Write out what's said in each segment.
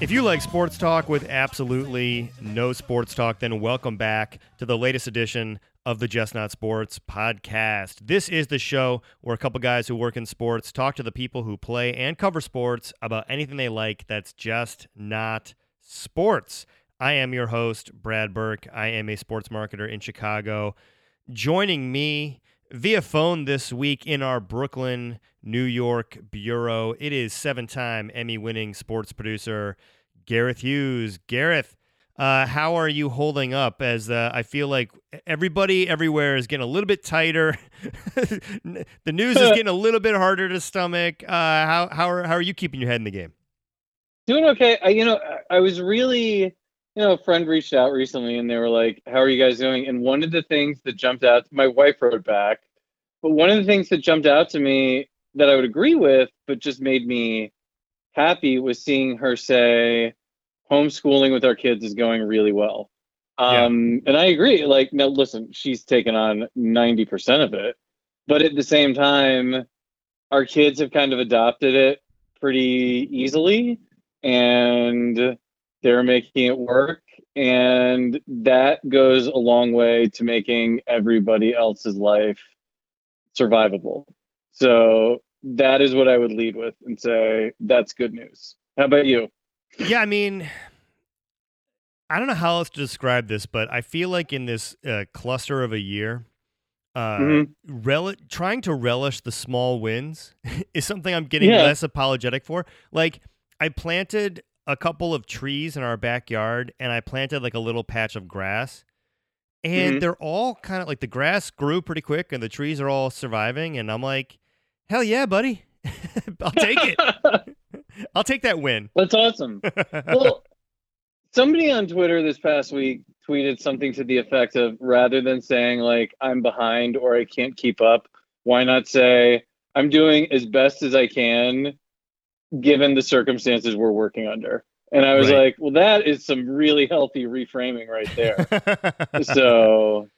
If you like sports talk with absolutely no sports talk, then welcome back to the latest edition of the Just Not Sports podcast. This is the show where a couple guys who work in sports talk to the people who play and cover sports about anything they like that's just not sports. I am your host, Brad Burke. I am a sports marketer in Chicago. Joining me via phone this week in our Brooklyn, New York bureau, it is seven time Emmy winning sports producer Gareth Hughes. Gareth, uh, how are you holding up? As uh, I feel like everybody everywhere is getting a little bit tighter. the news is getting a little bit harder to stomach. Uh, how how are, how are you keeping your head in the game? Doing okay. I, you know, I was really, you know, a friend reached out recently and they were like, "How are you guys doing?" And one of the things that jumped out, my wife wrote back, but one of the things that jumped out to me that I would agree with, but just made me happy was seeing her say, "Homeschooling with our kids is going really well." Um, and I agree. Like, now listen, she's taken on ninety percent of it, but at the same time, our kids have kind of adopted it pretty easily and they're making it work and that goes a long way to making everybody else's life survivable so that is what i would lead with and say that's good news how about you Yeah, I mean, I don't know how else to describe this, but I feel like in this uh, cluster of a year, uh, Mhm. rel- trying to relish the small wins is something I'm getting Yeah. less apologetic for. Like, I planted a couple of trees in our backyard, and I planted like a little patch of grass. And Mhm. they're all kind of like the grass grew pretty quick, and the trees are all surviving. And I'm like, hell yeah, buddy. I'll take it. I'll take that win. that's awesome well somebody on twitter this past week tweeted something to the effect of rather than saying like i'm behind or i can't keep up why not say i'm doing as best as i can given the circumstances we're working under. And i was Right. like well that is some really healthy reframing right there. So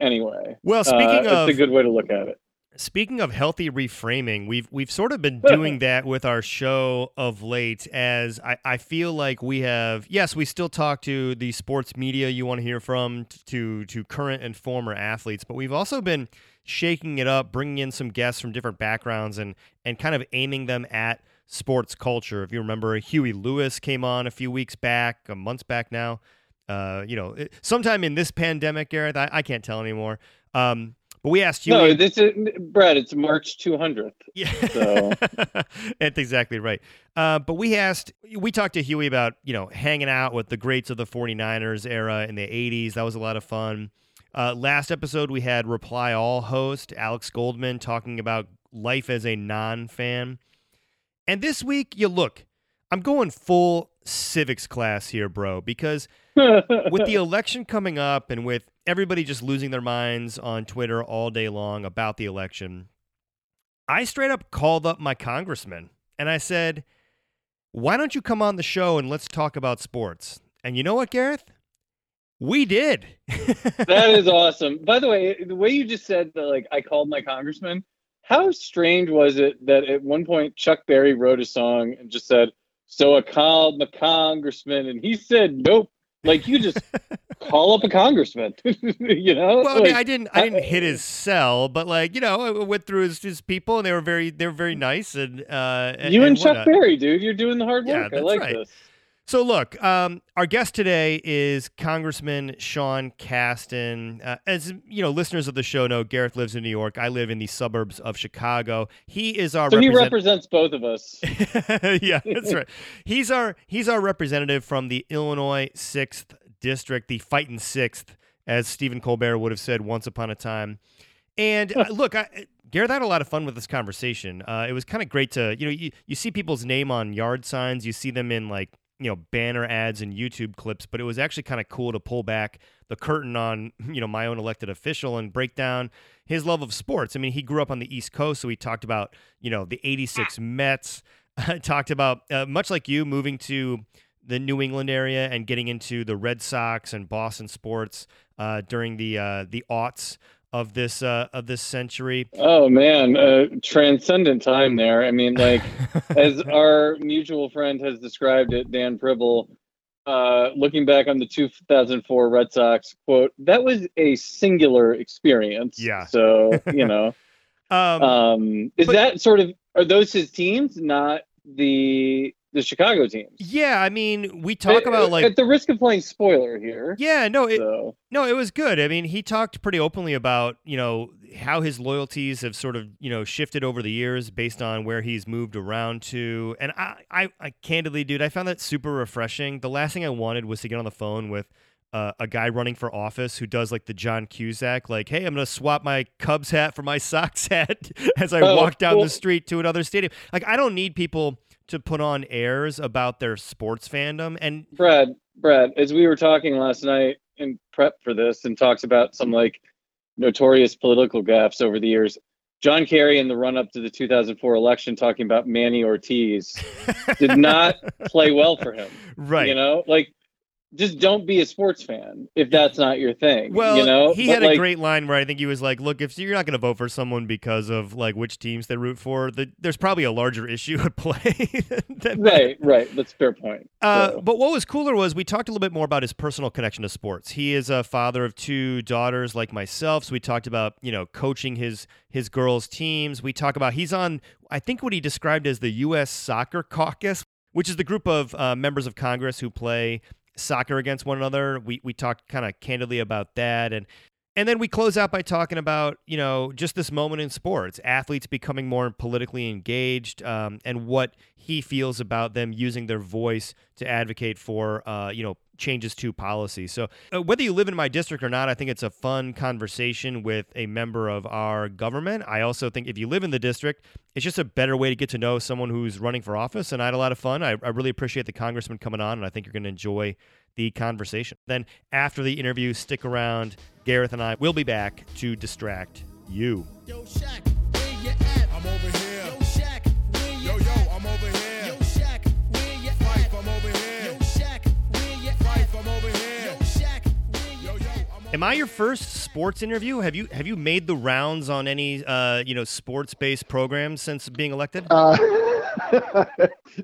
anyway well, speaking uh, of it's a good way to look at it. Speaking of healthy reframing, we've we've sort of been doing that with our show of late as I, I feel like we have yes, we still talk to the sports media you want to hear from to to current and former athletes, but we've also been shaking it up, bringing in some guests from different backgrounds and and kind of aiming them at sports culture. If you remember, Huey Lewis came on a few weeks back, a months back now. Uh, you know, it- sometime in this pandemic, Gareth, I, I can't tell anymore. Um, but we asked Huey. no this is brad it's march 200th Yeah, So- that's exactly right. Uh, but we asked, we talked to Huey about, you know, hanging out with the greats of the 49ers era in the 80s. That was a lot of fun. Uh, last episode, we had Reply All host Alex Goldman talking about life as a non fan. And this week, you look, I'm going full civics class here, bro, because with the election coming up and with everybody just losing their minds on Twitter all day long about the election, I straight up called up my congressman and I said, Why don't you come on the show and let's talk about sports? And you know what, Gareth? We did. that is awesome. By the way, the way you just said that, like, I called my congressman, how strange was it that at one point Chuck Berry wrote a song and just said, So I called my congressman, and he said, Nope. Like, you just call up a congressman, you know? well, I mean, I didn't, I didn't hit his cell, but like, you know, I went through his, his people, and they were very, they were very nice, and uh, you and, Chuck whatnot. Berry, dude, you're doing the hard Yeah, work. I that's like right. this. So, look, um, our guest today is Congressman Sean Casten. Uh, as you know, listeners of the show know, Gareth lives in New York. I live in the suburbs of Chicago. He is our So he represents both of us. yeah, that's right. He's our he's our representative from the Illinois sixth district, the fighting sixth, as Stephen Colbert would have said once upon a time. And uh, look, I, Gareth I had a lot of fun with this conversation. Uh, it was kind of great to you know you, you see people's name on yard signs, you see them in like you know banner ads and YouTube clips, but it was actually kind of cool to pull back the curtain on you know my own elected official and break down his love of sports. I mean, he grew up on the East Coast, so he talked about you know the '86 Mets. talked about uh, much like you moving to the New England area and getting into the Red Sox and Boston sports uh, during the uh, the aughts. Of this uh, of this century. Oh man, uh, transcendent time there. I mean, like as our mutual friend has described it, Dan Pribble, uh, looking back on the 2004 Red Sox quote, that was a singular experience. Yeah. So you know, Um, um, is but- that sort of are those his teams, not the the Chicago teams? yeah, I mean, we talk At- about like at the risk of playing spoiler here. yeah, no, it, so. No, it was good. I mean, he talked pretty openly about, you know, how his loyalties have sort of, you know, shifted over the years based on where he's moved around to. And I, I, I candidly, dude, I found that super refreshing. The last thing I wanted was to get on the phone with uh, a guy running for office who does like the John Cusack, like, hey, I'm going to swap my Cubs hat for my Sox hat as I Oh, walk down well- the street to another stadium. Like, I don't need people to put on airs about their sports fandom. And Brad, Brad, as we were talking last night in prep for this and talks about some like notorious political gaffes over the years, John Kerry in the run up to the 2004 election talking about Manny Ortiz did not play well for him. right. You know, like just don't be a sports fan if that's not your thing. Well, you know, he But, had a great line where I think he was like, "Look, if you're not going to vote for someone because of like which teams they root for, the, there's probably a larger issue at play." than that." Right, right. That's a fair point. Uh, So- but what was cooler was we talked a little bit more about his personal connection to sports. He is a father of two daughters, like myself. So we talked about you know coaching his his girls' teams. We talk about he's on I think what he described as the U.S. Soccer Caucus, which is the group of uh, members of Congress who play soccer against one another. We we talked kind of candidly about that and. And then we close out by talking about, you know, just this moment in sports, athletes becoming more politically engaged, um, and what he feels about them using their voice to advocate for, uh, you know, changes to policy. So uh, whether you live in my district or not, I think it's a fun conversation with a member of our government. I also think if you live in the district, it's just a better way to get to know someone who's running for office. And I had a lot of fun. I, I really appreciate the congressman coming on, and I think you're going to enjoy the conversation. Then after the interview, stick around. Gareth and I will be back to distract you. Yo, Shaq, Am I your first sports interview? Have you have you made the rounds on any uh, you know sports based programs since being elected? Uh,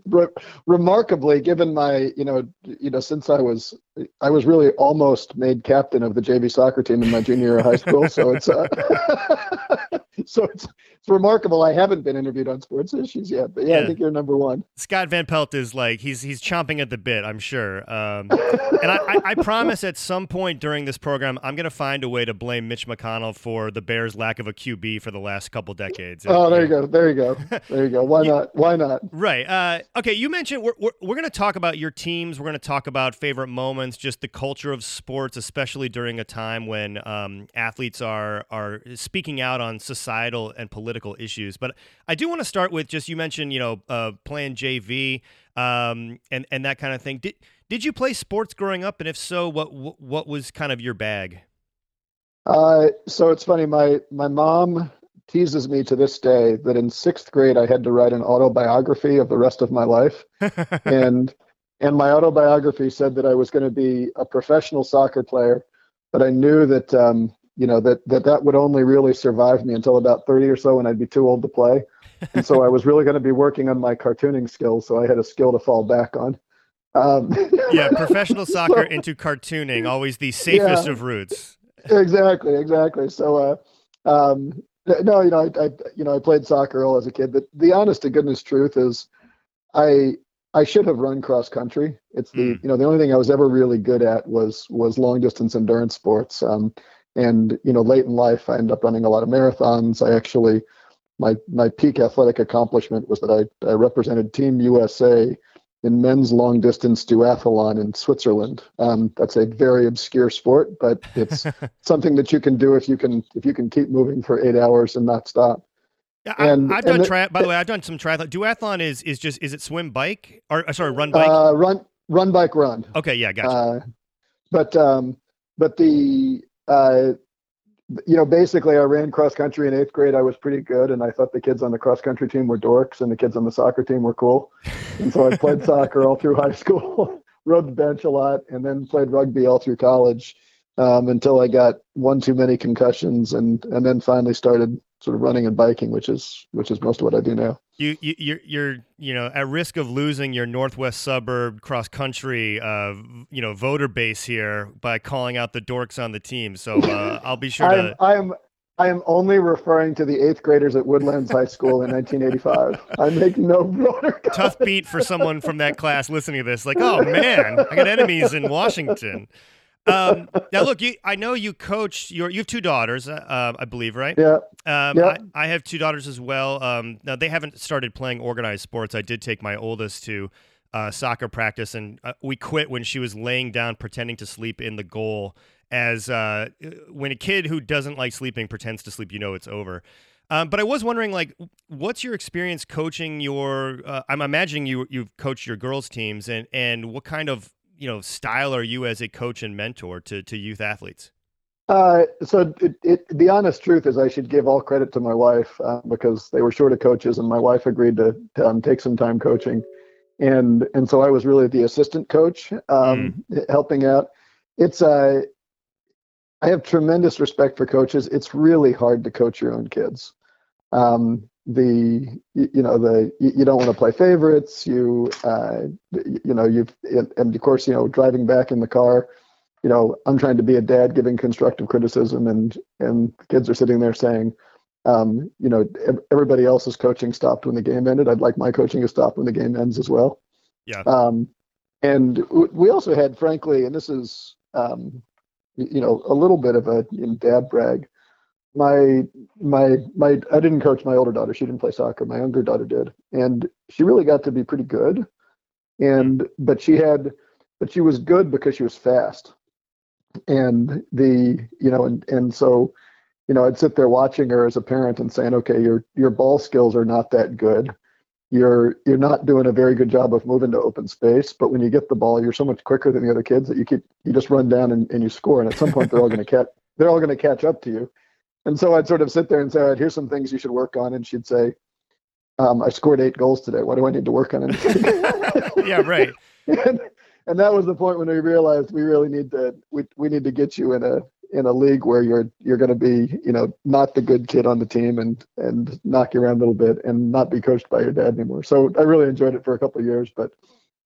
re- remarkably, given my, you know, you know, since I was, I was really almost made captain of the JV soccer team in my junior year of high school. So it's, uh, so it's, it's remarkable. I haven't been interviewed on sports issues yet, but yeah, Yeah. I think you're number one. Scott Van Pelt is like he's he's chomping at the bit. I'm sure. Um, and I, I, I promise at some point during this program, I'm gonna find a way to blame Mitch McConnell for the Bears' lack of a QB for the last couple decades. Oh, there you go. There you go. There you go. Why not? Why not? Right. Uh, okay. You mentioned we're, we're, we're going to talk about your teams. We're going to talk about favorite moments, just the culture of sports, especially during a time when um, athletes are are speaking out on societal and political issues. But I do want to start with just you mentioned you know uh, playing JV um, and and that kind of thing. Did did you play sports growing up? And if so, what what, what was kind of your bag? Uh, so it's funny. My my mom teases me to this day that in sixth grade I had to write an autobiography of the rest of my life, and and my autobiography said that I was going to be a professional soccer player, but I knew that um, you know that that that would only really survive me until about thirty or so, when I'd be too old to play, and so I was really going to be working on my cartooning skills. So I had a skill to fall back on. Um, yeah, professional soccer into cartooning, always the safest Yeah. of routes. exactly, exactly. So, uh, um, no, you know, I, I, you know, I played soccer all as a kid, but the honest to goodness truth is, I, I should have run cross country. It's the, Mm. you know, the only thing I was ever really good at was was long distance endurance sports. Um, and you know, late in life, I ended up running a lot of marathons. I actually, my my peak athletic accomplishment was that I, I represented Team USA in men's long distance duathlon in Switzerland. Um, that's a very obscure sport, but it's something that you can do if you can if you can keep moving for eight hours and not stop. Yeah, I, And- I've and done tri- By the way, I've done some triathlon. Duathlon is is just is it swim bike or uh, sorry run bike? Uh, run run bike run. okay, yeah, gotcha. Uh, but um, but the uh, you know basically I ran cross country in eighth grade. I was pretty good, and I thought the kids on the cross country team were dorks, and the kids on the soccer team were cool. And so I played soccer all through high school, rode the bench a lot, and then played rugby all through college. um, until I got one too many concussions, and and then finally started sort of running and biking, which is which is most of what I do now. You, you you're you're you know at risk of losing your northwest suburb cross country uh you know voter base here by calling out the dorks on the team. So uh, I'll be sure to. I am I am only referring to the eighth graders at Woodlands High School in 1985. I make no voter. Tough beat for someone from that class listening to this. Like, oh man, I got enemies in Washington. Um, now, look, you, I know you coach your. You have two daughters, uh, I believe, right? Yeah, Um, Yeah. I, I have two daughters as well. Um, now they haven't started playing organized sports. I did take my oldest to uh, soccer practice, and uh, we quit when she was laying down, pretending to sleep in the goal. As uh, when a kid who doesn't like sleeping pretends to sleep, you know it's over. Um, but I was wondering, like, what's your experience coaching your? Uh, I'm imagining you you've coached your girls teams, and and what kind of you know style are you as a coach and mentor to to youth athletes? Uh, so it, it, the honest truth is, I should give all credit to my wife uh, because they were short of coaches, and my wife agreed to, to um, take some time coaching, and and so I was really the assistant coach, um, helping out. It's uh, I have tremendous respect for coaches. It's really hard to coach your own kids. Um, the you, know the you, don't want to play favorites. You uh, you, you know you've and of course you know driving back in the car you know, I'm trying to be a dad giving constructive criticism, and and kids are sitting there saying, um, you know, everybody else's coaching stopped when the game ended. I'd like my coaching to stop when the game ends as well. Yeah. Um, and we also had, frankly, and this is, um, you know, a little bit of a you know, dad brag. My my my I didn't coach my older daughter. She didn't play soccer. My younger daughter did, and she really got to be pretty good. And but she had, but she was good because she was fast and the you know and and so you know i'd sit there watching her as a parent and saying okay your your ball skills are not that good you're you're not doing a very good job of moving to open space but when you get the ball you're so much quicker than the other kids that you keep you just run down and, and you score and at some point they're all going to catch they're all going to catch up to you and so i'd sort of sit there and say all right here's some things you should work on. And she'd say um, i scored eight goals today. What do i need to work on anything yeah, right. and, and that was the point when we realized we really need to we, we need to get you in a in a league where you're you're going to be you know not the good kid on the team and and knock you around a little bit and not be coached by your dad anymore. So i really enjoyed it for a couple of years but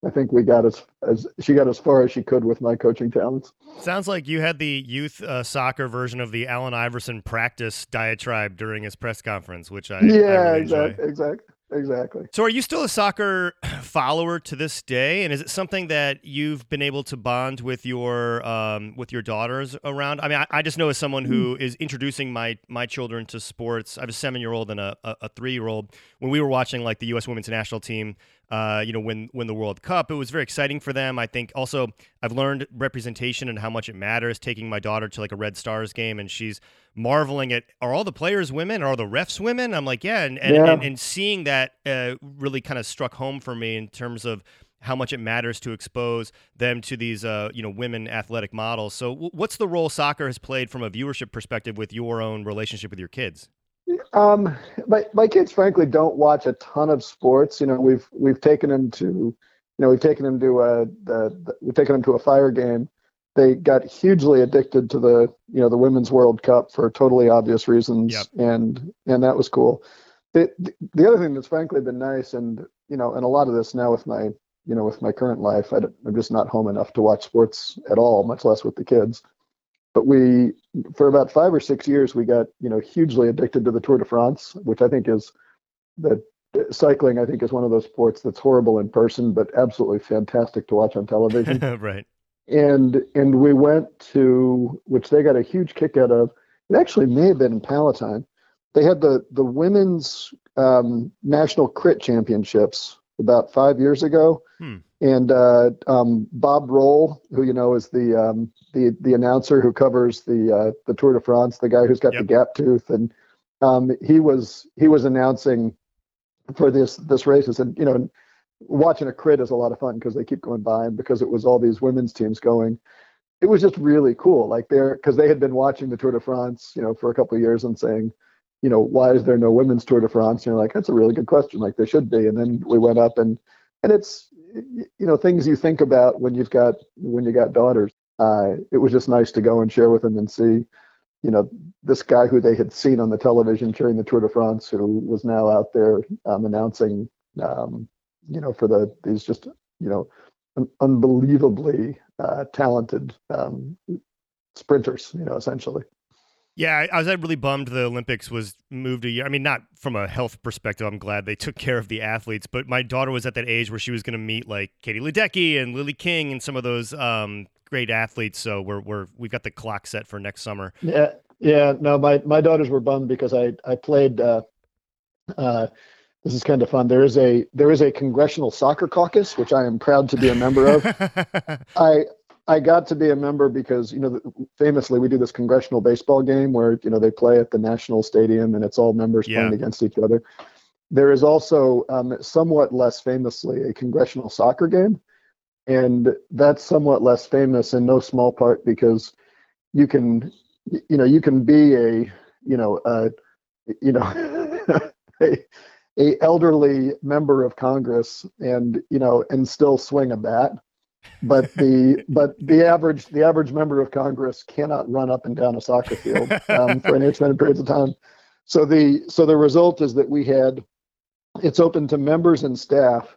i think we got as as she got as far as she could with my coaching talents Sounds like you had the youth uh, soccer version of the Allen Iverson practice diatribe during his press conference, which I, I yeah really enjoy. exactly exactly exactly So, are you still a soccer follower to this day? And is it something that you've been able to bond with your um, with your daughters around? I mean, I, I just know as someone who is introducing my my children to sports. I have a seven year old and a, a, a three year old. When we were watching like the U.S. Women's National Team, uh, you know, win win the World Cup, it was very exciting for them. I think also I've learned representation and how much it matters. Taking my daughter to like a Red Stars game, and she's marveling at are all the players women? Are all the refs women? I'm like, yeah, and and, Yeah. and, and seeing that uh, really kind of struck home for me in terms of how much it matters to expose them to these uh, you know women athletic models. So, w- what's the role soccer has played from a viewership perspective with your own relationship with your kids? Um, my my kids, frankly, don't watch a ton of sports. You know, we've we've taken them to, you know, we've taken them to a the, the we've taken them to a fire game. They got hugely addicted to the you know the women's World Cup for totally obvious reasons, Yep. and and that was cool. The, the the other thing that's frankly been nice, and you know, and a lot of this now with my you know with my current life, I i'm just not home enough to watch sports at all, much less with the kids. But we for about five or six years, we got you know hugely addicted to the Tour de France, which I think is that cycling. I think is one of those sports that's horrible in person, but absolutely fantastic to watch on television. right. And and we went to which they got a huge kick out of. It actually may have been in Palatine. They had the the women's um, national crit championships about five years ago, Hmm. and uh, um, Bob Roll, who you know is the um, the the announcer who covers the uh, the Tour de France, the guy who's got Yep. the gap tooth, and um, he was he was announcing for this this races, and you know watching a crit is a lot of fun because they keep going by and because it was all these women's teams going it was just really cool. Like they're because they had been watching the tour de france you know for a couple of years and saying you know why is there no women's tour de france? And you're like that's a really good question. Like there should be. And then we went up and and it's you know things you think about when you've got when you got daughters. Uh, it was just nice to go and share with them and see, you know, this guy who they had seen on the television during the Tour de France, who was now out there um, announcing, um, you know, for the these just you know un- unbelievably uh, talented um, sprinters, you know, essentially. Yeah, I I was really bummed the Olympics was moved a year. I mean, not from a health perspective. I'm glad they took care of the athletes, but my daughter was at that age where she was going to meet like Katie Ledecky and Lily King and some of those um, great athletes. So we're we're we've got the clock set for next summer. Yeah, yeah. No, my my daughters were bummed because I I played. Uh, uh, this is kind of fun. There is a there is a congressional soccer caucus, which I am proud to be a member of. I I got to be a member because you know famously we do this congressional baseball game where you know they play at the national stadium and it's all members Yeah. playing against each other. There is also um, somewhat less famously a congressional soccer game, and that's somewhat less famous in no small part because you can you know you can be a you know uh, you know a, a elderly member of Congress and you know and still swing a bat but the but the average the average member of Congress cannot run up and down a soccer field um, for any extended periods of time. So the so the result is that we had it's open to members and staff,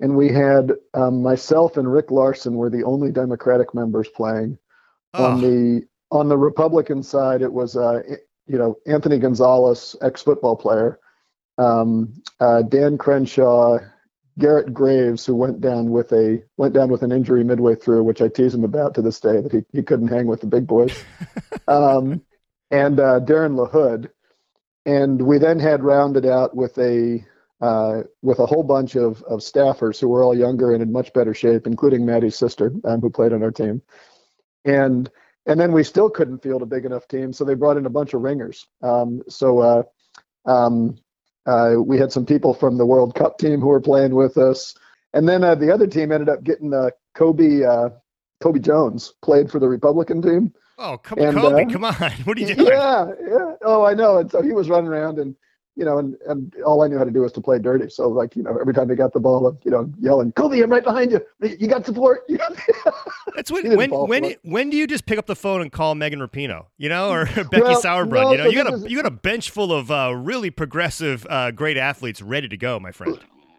and we had um, myself and Rick Larsen were the only Democratic members playing. On Oh, the on the Republican side, it was uh, you know Anthony Gonzalez, ex football player, um, uh, Dan Crenshaw, Garrett Graves, who went down with a went down with an injury midway through, which I tease him about to this day that he, he couldn't hang with the big boys, um, and uh, Darin LaHood, and we then had rounded out with a uh, with a whole bunch of of staffers who were all younger and in much better shape, including Maddie's sister, um, who played on our team, and and then we still couldn't field a big enough team, so they brought in a bunch of ringers. Um, so. Uh, um, uh, we had some people from the World Cup team who were playing with us, and then uh, the other team ended up getting uh, Cobi uh, Cobi Jones played for the Republican team. oh, come, and, Cobi, uh, come on! What are you doing? Yeah, yeah. Oh, I know. And so he was running around, and you know, and, and all I knew how to do was to play dirty. So like, you know, every time they got the ball, I'm, you know, yelling, "Cobi, I'm right behind you. You got support." You got That's when when when it. when do you just pick up the phone and call Megan Rapinoe, you know, or Becky Well, Sauerbrunn? no, you know, so you got a is- you got a bench full of uh, really progressive, uh, great athletes ready to go, my friend.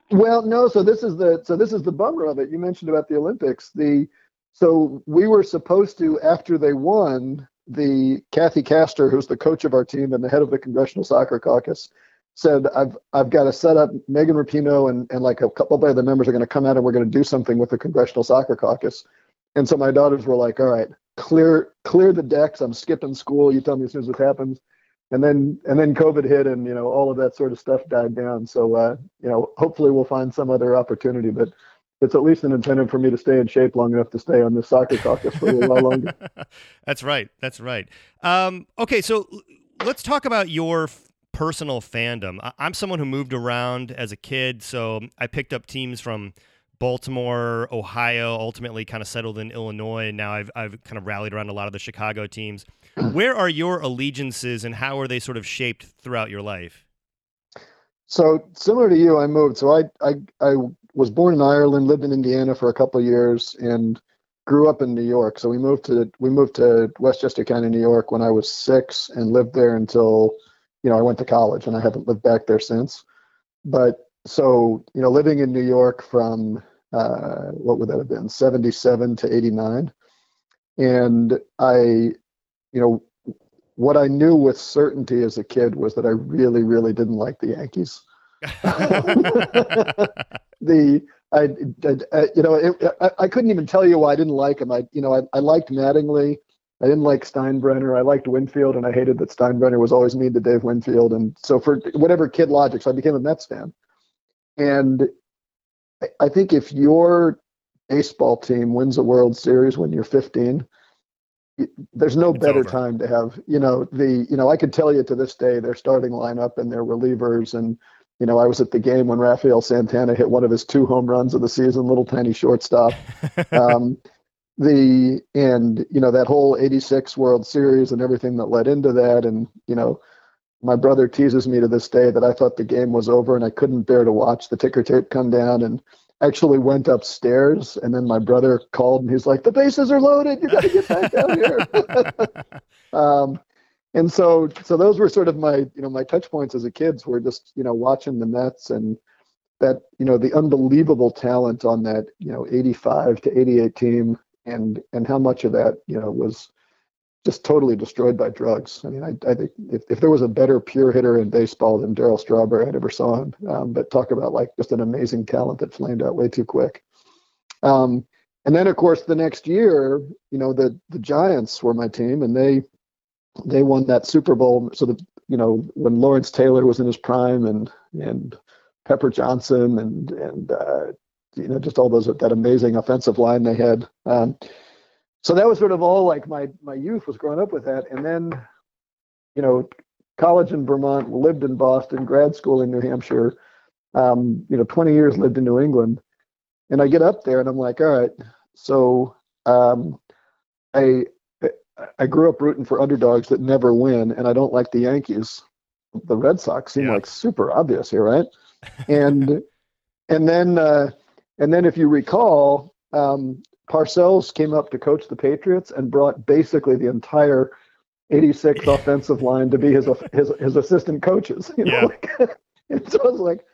Well, no. So this is the so this is the bummer of it. You mentioned about the Olympics. The so we were supposed to after they won. The Kathy Castor, who's the coach of our team and the head of the Congressional Soccer Caucus, said, "I've I've got to set up Megan Rapinoe and and like a couple of other members are going to come out and we're going to do something with the Congressional Soccer Caucus." And so my daughters were like, "All right, clear clear the decks. I'm skipping school. You tell me as soon as this happens." and then and then COVID hit, and you know all of that sort of stuff died down. So uh, you know, hopefully we'll find some other opportunity, but it's at least an incentive for me to stay in shape long enough to stay on this soccer caucus for a little while longer. That's right. That's right. Um, okay, so let's talk about your personal fandom. I- I'm someone who moved around as a kid, so I picked up teams from Baltimore, Ohio, ultimately kind of settled in Illinois. Now I've, I've kind of rallied around a lot of the Chicago teams. Where are your allegiances and how are they sort of shaped throughout your life? So similar to you, I moved. So I I I was born in Ireland, lived in Indiana for a couple years, and grew up in New York. So we moved to we moved to Westchester County, New York, when I was six, and lived there until you know I went to college, and I haven't lived back there since. But so you know, living in New York from uh, what would that have been, seventy seven to eighty nine, and I, you know. What I knew with certainty as a kid was that I really, really didn't like the Yankees the I, I, I- you know it, I, I couldn't even tell you why I didn't like him. I you know I, I liked Mattingly. I didn't like Steinbrenner. I liked Winfield, and I hated that Steinbrenner was always mean to Dave Winfield. And so for whatever kid logic, so I became a Mets fan. And I- think if your baseball team wins a World Series when you're 15, there's no It's better over. time to have you know the you know I could tell you to this day their starting lineup and their relievers and you know, I was at the game when Rafael Santana hit one of his two home runs of the season, little tiny shortstop. Um, the and you know that whole '86 World Series and everything that led into that, and you know, my brother teases me to this day that I thought the game was over and I couldn't bear to watch the ticker tape come down. And actually went upstairs, and then my brother called and he's like, "The bases are loaded. You got to get back down here." um, and so, so those were sort of my, you know, my touch points as a kid. Were just, you know, watching the Mets and that, you know, the unbelievable talent on that, you know, 85 to 88 team, and and how much of that, you know, was just totally destroyed by drugs. I mean, I, I think if, if there was a better pure hitter in baseball than Darryl Strawberry, I never saw him. Um, but talk about like just an amazing talent that flamed out way too quick. Um, and then, of course, the next year, you know, the the Giants were my team, and they they won that Super Bowl. So that you know, when Lawrence Taylor was in his prime, and and Pepper Johnson, and and uh, you know, just all those that amazing offensive line they had. Um, so that was sort of all like my my youth was growing up with that and then you know college in vermont lived in boston grad school in new hampshire um, you know 20 years lived in new england and i get up there and i'm like all right so um, i i grew up rooting for underdogs that never win and i don't like the yankees the red sox seem Yeah. like super obvious here right and and then uh, and then if you recall um, Parcells came up to coach the Patriots and brought basically the entire 86 offensive line to be his his his assistant coaches. You know, Yeah. like, and so I was like,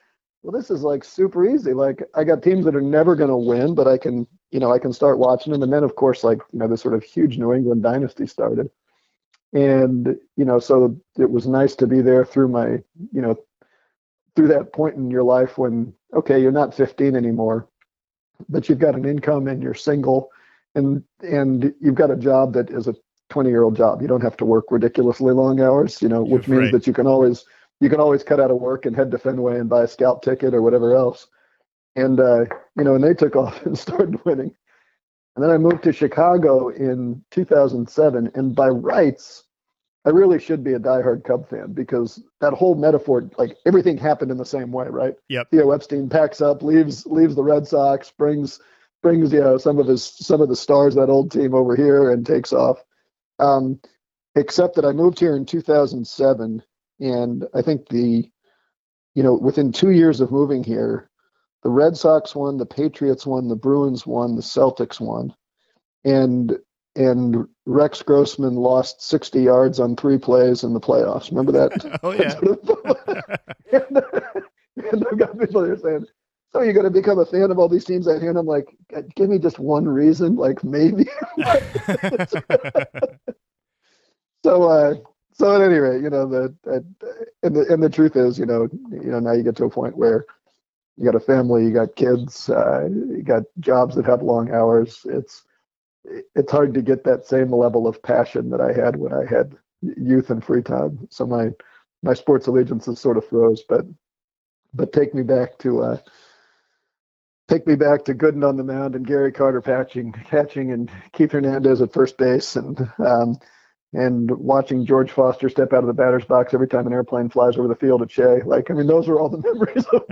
well, this is like super easy. Like I got teams that are never going to win, but I can, you know, I can start watching them. And then of course, like you know, this sort of huge New England dynasty started, and you know, so it was nice to be there through my, you know, through that point in your life when okay, you're not 15 anymore but you've got an income and you're single and and you've got a job that is a 20 year old job. You don't have to work ridiculously long hours you know which means Right. that you can always you can always cut out of work and head to fenway and buy a scalp ticket or whatever else. And uh you know and they took off and started winning. And then i moved to chicago in 2007 and by rights i really should be a diehard cub fan because that whole metaphor like everything happened in the same way right Yep. Theo Epstein packs up, leaves leaves the Red Sox, brings brings you know some of his some of the stars that old team over here and takes off. Um, except that I moved here in 2007, and I think the you know within two years of moving here, the Red Sox won, the Patriots won, the Bruins won, the Celtics won, and and Rex Grossman lost 60 yards on three plays in the playoffs. Remember that? oh yeah. and, and I've got people there saying, "So you're going to become a fan of all these teams out here?" And I'm like, "Give me just one reason, like maybe." so, uh, so at any rate, you know, the, the and the and the truth is, you know, you know, now you get to a point where you got a family, you got kids, uh, you got jobs that have long hours. It's it's hard to get that same level of passion that I had when I had youth and free time. So my my sports allegiances sort of froze, but but take me back to uh, take me back to Gooden on the mound and Gary Carter patching, catching, and Keith Hernandez at first base, and um, and watching George Foster step out of the batter's box every time an airplane flies over the field at Shea. Like, I mean, those are all the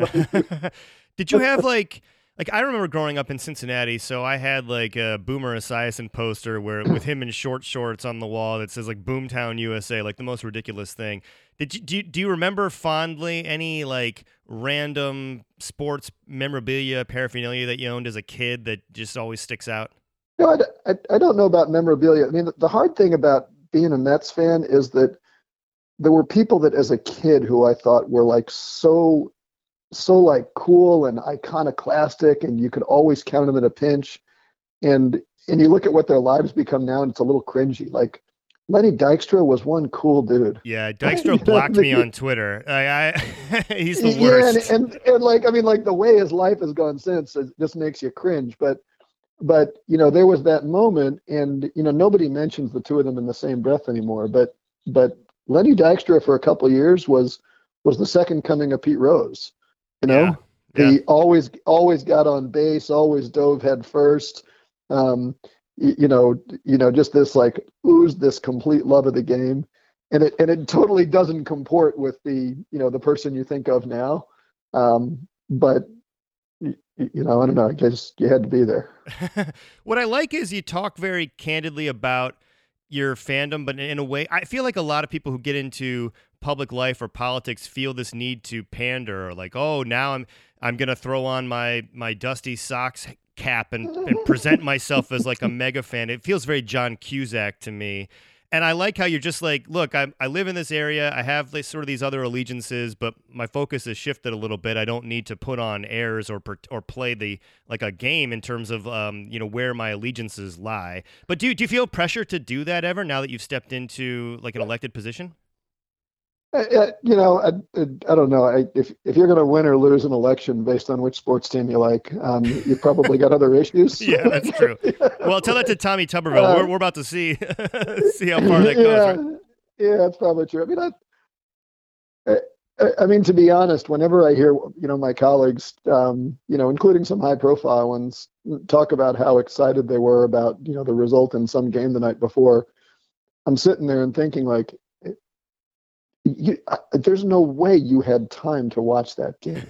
memories Did you have like like I remember growing up in Cincinnati, so I had like a Boomer Esiason poster where with him in short shorts on the wall that says like Boomtown USA, like the most ridiculous thing. Did you do you, do you remember fondly any like random sports memorabilia paraphernalia that you owned as a kid that just always sticks out? No, I, I, I don't know about memorabilia. I mean, the, the hard thing about being a Mets fan is that there were people that, as a kid, who I thought were like so, so like cool and iconoclastic, and you could always count them in a pinch. And and you look at what their lives become now, and it's a little cringy. Like Lenny Dykstra was one cool dude. Yeah, Dykstra blocked me on Twitter. I, I he's the Yeah, worst. and, and and like I mean, like the way his life has gone since it just makes you cringe. But but you know, there was that moment, and you know, nobody mentions the two of them in the same breath anymore. But but Lenny Dykstra for a couple of years was was the second coming of Pete Rose. You know, Yeah, he always always got on base, always dove head first. Um, you know, you know, just this like oozed this complete love of the game, and it and it totally doesn't comport with the you know the person you think of now. Um, but you know, I don't know. I guess you had to be there. what I like is you talk very candidly about your fandom, but in a way, I feel like a lot of people who get into public life or politics feel this need to pander, or like, oh, now I'm I'm gonna throw on my my dusty Sox cap and, and present myself as like a mega fan. It feels very John Cusack to me. And I like how you're just like, look, I, I live in this area. I have this, sort of these other allegiances, but my focus has shifted a little bit. I don't need to put on airs or or play the like a game in terms of um, you know where my allegiances lie. But do do you feel pressure to do that ever now that you've stepped into like an elected position? Uh, uh, you know, I, I, don't know. I, if if you're going to win or lose an election based on which sports team you like, um, you've probably got other issues. Yeah, that's true. Well, tell that to Tommy Tuberville. Uh, we're, we're about to see see how far that goes. yeah, right? yeah, that's probably true. I mean, I, I, I mean, to be honest, whenever I hear you know my colleagues, um, you know, including some high-profile ones, talk about how excited they were about you know the result in some game the night before, I'm sitting there and thinking like, you, I, there's no way you had time to watch that game.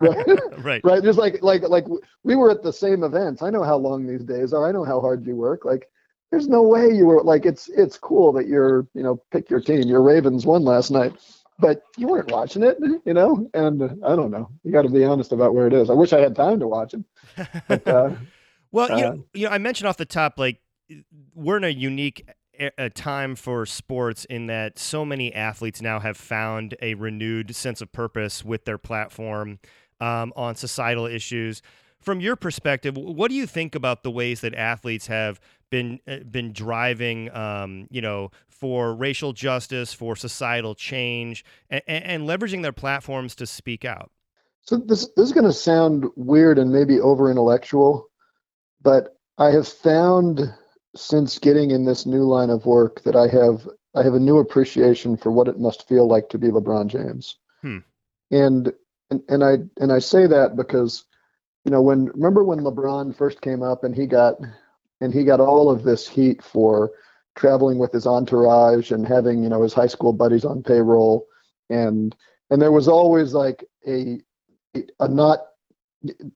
Right. right. right just like like like we were at the same events. I know how long these days are. I know how hard you work. Like there's no way you were like it's it's cool that you're you know pick your team. Your ravens won last night but you weren't watching it you know? And uh, i don't know. You got to be honest about where it is. I wish i had time to watch it but uh, Well, you Uh, know, you know, I mentioned off the top, like we're in a unique a time for sports in that so many athletes now have found a renewed sense of purpose with their platform um, on societal issues. From your perspective, what do you think about the ways that athletes have been uh, been driving, um, you know, for racial justice, for societal change, and, and leveraging their platforms to speak out? So this this is going to sound weird and maybe over intellectual, but I have found since getting in this new line of work that I have I have a new appreciation for what it must feel like to be LeBron James. Hmm. And and and I and I say that because you know when remember when LeBron first came up and he got and he got all of this heat for traveling with his entourage and having you know his high school buddies on payroll and and there was always like a a not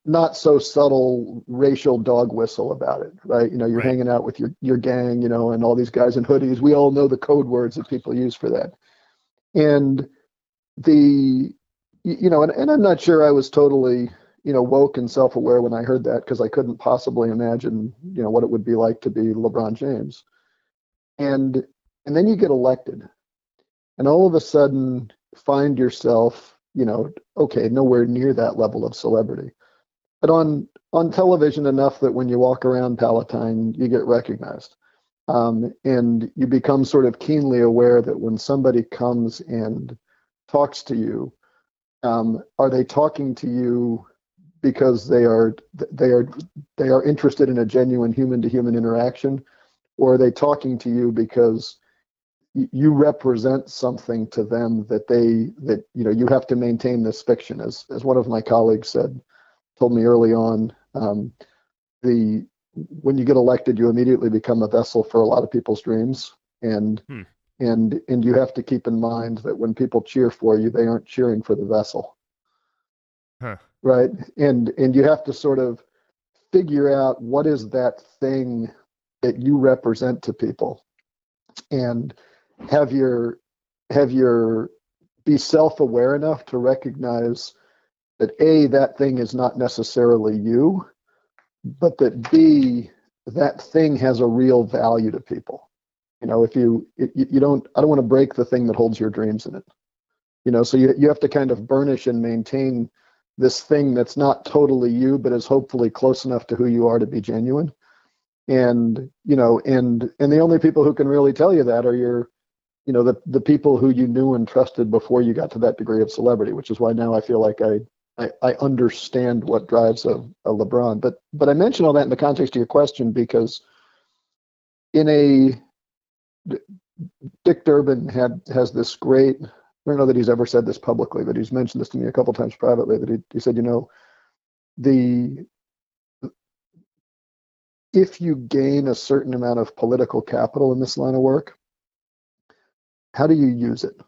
not so subtle racial dog whistle about it right? You know you're Right. hanging out with your your gang you know and all these guys in hoodies. We all know the code words that people use for that. And the you know and, and i'm not sure i was totally you know woke and self-aware when i heard that because i couldn't possibly imagine you know what it would be like to be lebron james. And and then you get elected and all of a sudden find yourself you know okay nowhere near that level of celebrity. But on on television enough that when you walk around palatine you get recognized. Um, and you become sort of keenly aware that when somebody comes and talks to you um, are they talking to you because they are they are they are interested in a genuine human to human interaction? Or are they talking to you because you represent something to them that they that you know you have to maintain this fiction. As as one of my colleagues said told me early on um, the when you get elected you immediately become a vessel for a lot of people's dreams. And Hmm. and and you have to keep in mind that when people cheer for you they aren't cheering for the vessel. Huh. right? And and you have to sort of figure out what is that thing that you represent to people. And have your have your be self-aware enough to recognize that a that thing is not necessarily you but that b that thing has a real value to people. You know if you you, don't i don't want to break the thing that holds your dreams in it. You know so you, you have to kind of burnish and maintain this thing that's not totally you but is hopefully close enough to who you are to be genuine. And you know and and the only people who can really tell you that are your you know the the people who you knew and trusted before you got to that degree of celebrity which is why now i feel like i i, I understand what drives a, a lebron. But but i mention all that in the context of your question because in a dick durbin had has this great i don't know that he's ever said this publicly but he's mentioned this to me a couple times privately that he, he said you know the if you gain a certain amount of political capital in this line of work, how do you use it?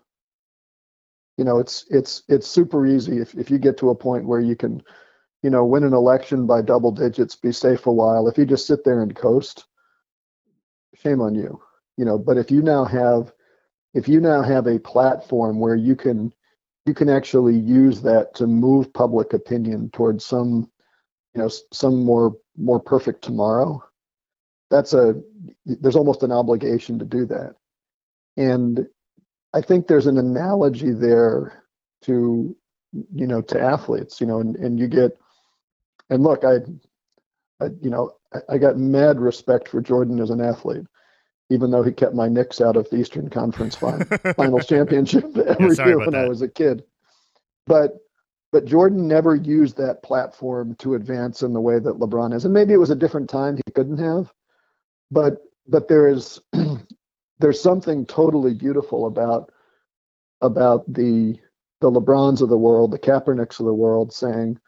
You know, it's it's it's super easy if, if you get to a point where you can, you know, win an election by double digits, be safe a while. If you just sit there and coast, shame on you. you know, but if you now have if you now have a platform where you can you can actually use that to move public opinion towards some you know some more more perfect tomorrow that's a there's almost an obligation to do that and i think there's an analogy there to you know to athletes you know and, and you get and look i, I you know I, I got mad respect for jordan as an athlete even though he kept my Knicks out of the Eastern Conference final, Finals championship every sorry year when I was a kid. But but Jordan never used that platform to advance in the way that LeBron is. And maybe it was a different time he couldn't have. But but there is there's something totally beautiful about about the the LeBrons of the world, the Kaepernicks of the world saying,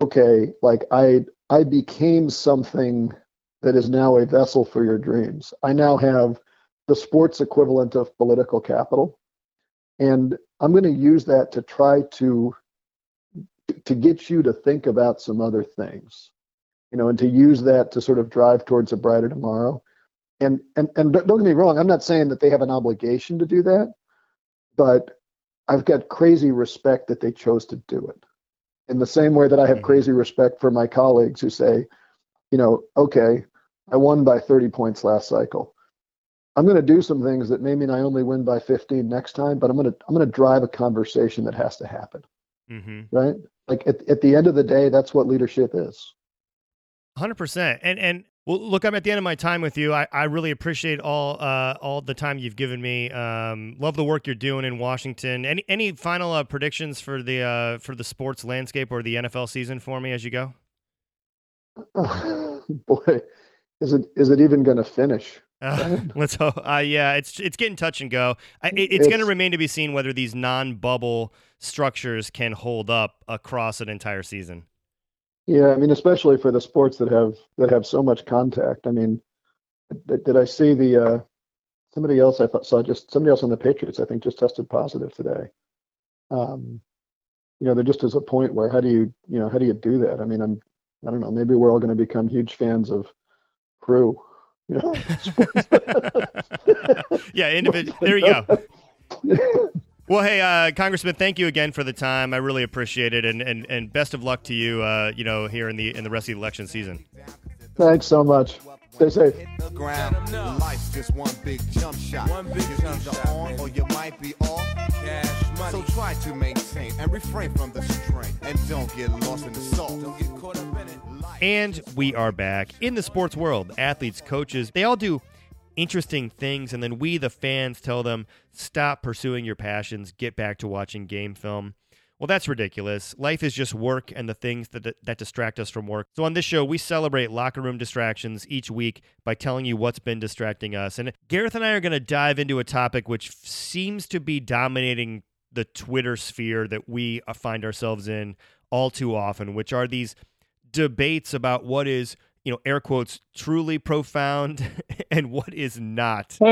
okay, like I I became something that is now a vessel for your dreams. I now have the sports equivalent of political capital. And I'm going to use that to try to to get you to think about some other things. You know, and to use that to sort of drive towards a brighter tomorrow. And and and don't get me wrong, I'm not saying that they have an obligation to do that, but I've got crazy respect that they chose to do it. In the same way that I have Mhm. crazy respect for my colleagues who say, you know, okay, I won by 30 points last cycle. I'm going to do some things that may mean I only win by 15 next time, but I'm going to I'm going to drive a conversation that has to happen, hmm right? Like at, at the end of the day, that's what leadership is. Hundred percent. And and well, look, I'm at the end of my time with you. I, I really appreciate all uh all the time you've given me. Um, love the work you're doing in Washington. Any any final uh, predictions for the uh for the sports landscape or the NFL season for me as you go? Boy, is it is it even going to finish? Uh, let's hope. Uh, yeah, it's it's getting touch and go. I, it- it's, going to remain to be seen whether these non-bubble structures can hold up across an entire season. Yeah, I mean, especially for the sports that have that have so much contact. I mean, did, did I see the uh, somebody else? I thought saw just somebody else on the Patriots. I think just tested positive today. Um, you know, there just is a point where how do you you know how do you do that? I mean, I'm I don't know. Maybe we're all going to become huge fans of crew. You know, yeah, individ- there you go. Well, hey, uh, Congressman, thank you again for the time. I really appreciate it, and, and, and best of luck to you. Uh, you know, here in the in the rest of the election season. Thanks so much. Stay safe. hit the ground. Life's just one big jump shot. One big You're jump either shot, on baby. or you might be off. Cash money. So try to maintain and refrain from the strain. And don't get lost in the salt. Don't get caught up in it. Life And we are back in the sports world. Athletes, coaches, they all do interesting things, and then we, the fans, tell them stop pursuing your passions, get back to watching game film. Well, that's ridiculous. Life is just work and the things that, that, distract us from work. So, on this show, we celebrate locker room distractions each week by telling you what's been distracting us. And Gareth and I are going to dive into a topic which seems to be dominating the Twitter sphere that we uh, find ourselves in all too often, which are these debates about what is, you know, air quotes, truly profound and what is not.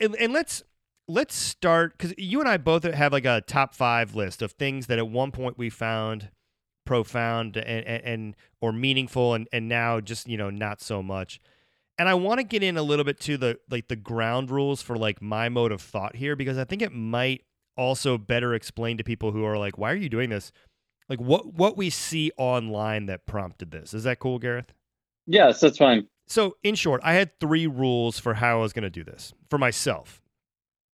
And, and let's let's start because you and I both have like a top five list of things that at one point we found profound and, and, and or meaningful and, and now just you know not so much. And i want to get in a little bit to the like the ground rules for like my mode of thought here because i think it might also better explain to people who are like why are you doing this? Like what what we see online that prompted this. Is that cool gareth yes, that's fine. so, in short, I had three rules for how I was going to do this for myself.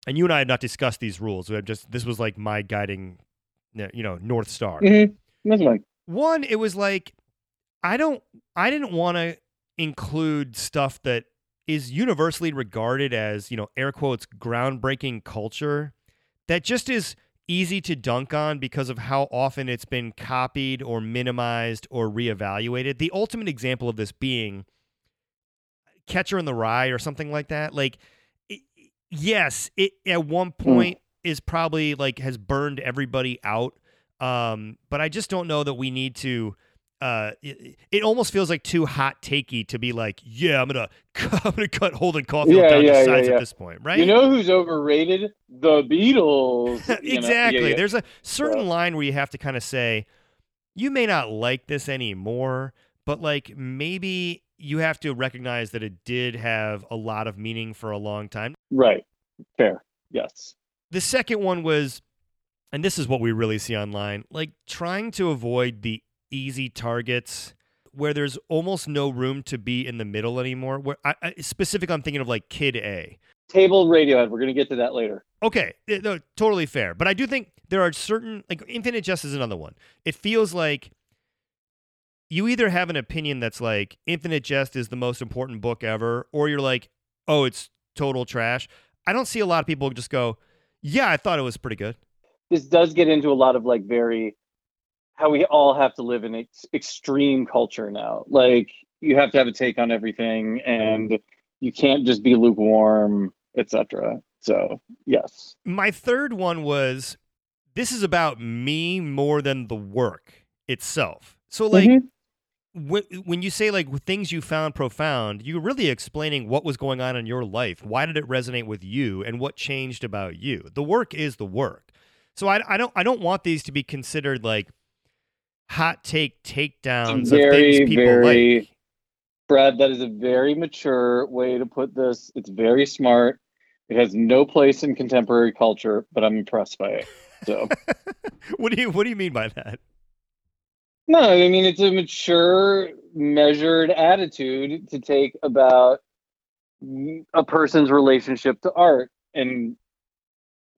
And you and I had not discussed these rules. We just this was like my guiding, you know, north star. Mm-hmm. That's fine. One, it was like I don't, I didn't want to include stuff that is universally regarded as you know, air quotes, groundbreaking culture that just is easy to dunk on because of how often it's been copied or minimized or reevaluated. The ultimate example of this being Catcher in the Rye or something like that. Like, it, yes, it at one point is probably like has burned everybody out. Um, but I just don't know that we need to. Uh, it, it almost feels like too hot takey to be like, yeah, I'm gonna, I'm gonna cut Holden Caulfield Yeah, down yeah, to size yeah. at this point, right? You know who's overrated? The Beatles. exactly. There's a certain line where you have to kind of say, you may not like this anymore, but like maybe you have to recognize that it did have a lot of meaning for a long time. Right. Fair. Yes. The second one was, and this is what we really see online, like trying to avoid the easy targets where there's almost no room to be in the middle anymore. Where I, I specific, I'm thinking of like Kid A. Table Radiohead. We're gonna get to that later. Okay, eh, no, totally fair. But I do think there are certain like Infinite Jest is another one. It feels like you either have an opinion that's like Infinite Jest is the most important book ever, or you're like, oh, it's total trash. I don't see a lot of people just go, yeah, I thought it was pretty good. This does get into a lot of like very how we all have to live in ex- extreme culture now. Like you have to have a take on everything, and you can't just be lukewarm, etc. So yes. My third one was this is about me more than the work itself. So like Mhm. when, when you say like things you found profound, you're really explaining what was going on in your life. Why did it resonate with you and what changed about you? The work is the work. So I, I don't I don't want these to be considered like hot take takedowns of Very, things people very- like. Brad, that is a very mature way to put this. It's very smart. It has no place in contemporary culture, but I'm impressed by it. So what do you what do you mean by that? no, I mean it's a mature, measured attitude to take about a person's relationship to art, and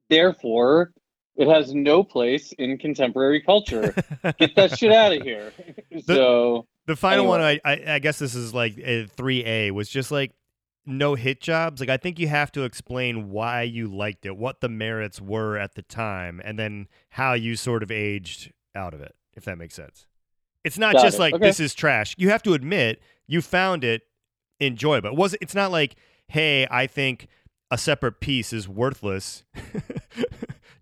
therefore it has no place in contemporary culture. Get that shit out of here. so The final one, Anyway. I, I I guess this is like a three A was just like no hit jobs. Like I think you have to explain why you liked it, what the merits were at the time, and then how you sort of aged out of it. If that makes sense. It's not Got just it. like Okay. this is trash. You have to admit you found it enjoyable. It was it's not like hey, I think a separate piece is worthless.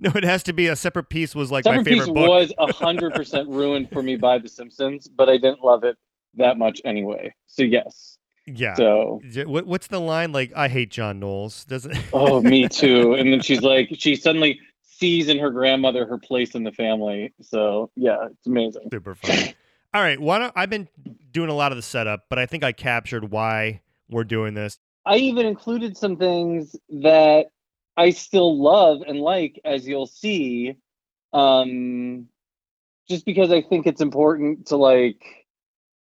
no, it has to be a separate piece was like my favorite Piece book. was a hundred percent ruined for me by The Simpsons, but I didn't love it that much anyway. So yes. yeah. So What, what's the line? Like, I hate John Knowles. Doesn't? oh, me too. And then she's like, she suddenly sees in her grandmother her place in the family. So yeah, it's amazing. Super fun. All right. Why don't I've been doing a lot of the setup, but I think I captured why we're doing this. I even included some things that I still love and like, as you'll see. Um, just because I think it's important to like,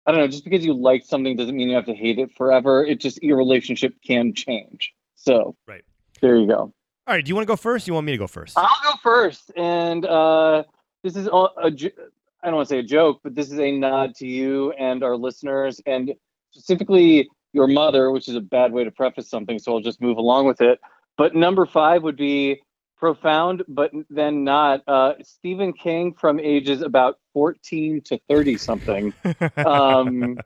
I don't know, just because you like something doesn't mean you have to hate it forever. It just your relationship can change. So Right. there you go. All right. Do you want to go first? You want me to go first? I'll go first, and uh, this is a, a I don't want to say a joke, but this is a nod to you and our listeners, and specifically your mother, which is a bad way to preface something. So I'll just move along with it. But number five would be profound, but then not. Uh, Stephen King from ages about fourteen to thirty something. um,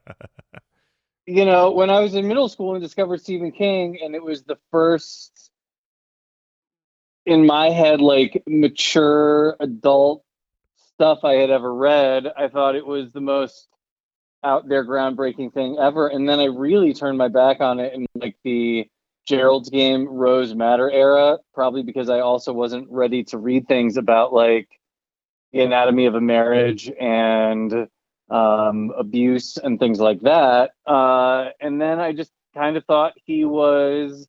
you know, when I was in middle school and discovered Stephen King, and it was the first in my head, like mature adult stuff I had ever read, I thought it was the most out there groundbreaking thing ever. And then I really turned my back on it in like the Gerald's game Rose Madder era, probably because I also wasn't ready to read things about like the anatomy of a marriage and um, abuse and things like that. Uh, and then I just kind of thought he was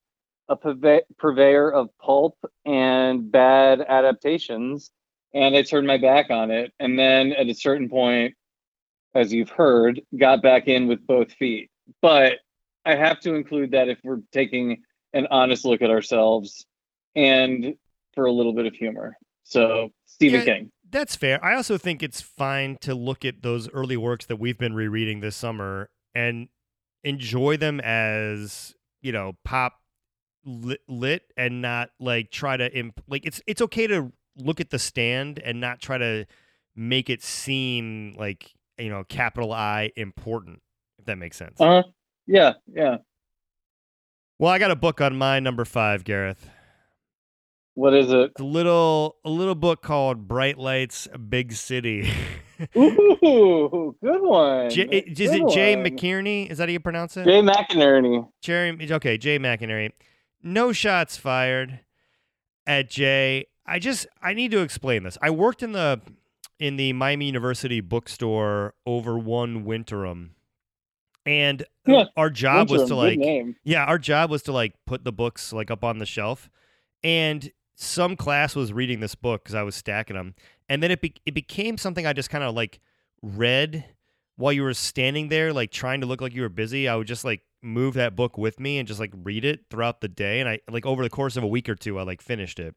a purve- purveyor of pulp and bad adaptations. And I turned my back on it. And then at a certain point, as you've heard, got back in with both feet. But I have to include that if we're taking an honest look at ourselves and for a little bit of humor. So, Stephen Yeah. King. That's fair. I also think it's fine to look at those early works that we've been rereading this summer and enjoy them as, you know, pop lit, lit and not like try to imp- like it's it's okay to look at the stand and not try to make it seem like, you know, capital I important, if that makes sense. Uh huh. Yeah, yeah. Well, I got a book on my number 5, Gareth. What is it? It's a little a little book called Bright Lights Big City. Ooh, good one. J- is Good it Jay one. McKierney? Is that how you pronounce it? Jay McInerney. Jerry, okay, Jay McInerney. No shots fired at Jay. I just I need to explain this. I worked in the in the Miami University bookstore over one winterum, and uh, Yeah, our job was to like yeah, our job was to like put the books like up on the shelf, and some class was reading this book because I was stacking them, and then it be- it became something I just kind of like read while you were standing there, like trying to look like you were busy. I would just like move that book with me and just like read it throughout the day, and I like over the course of a week or two, I like finished it.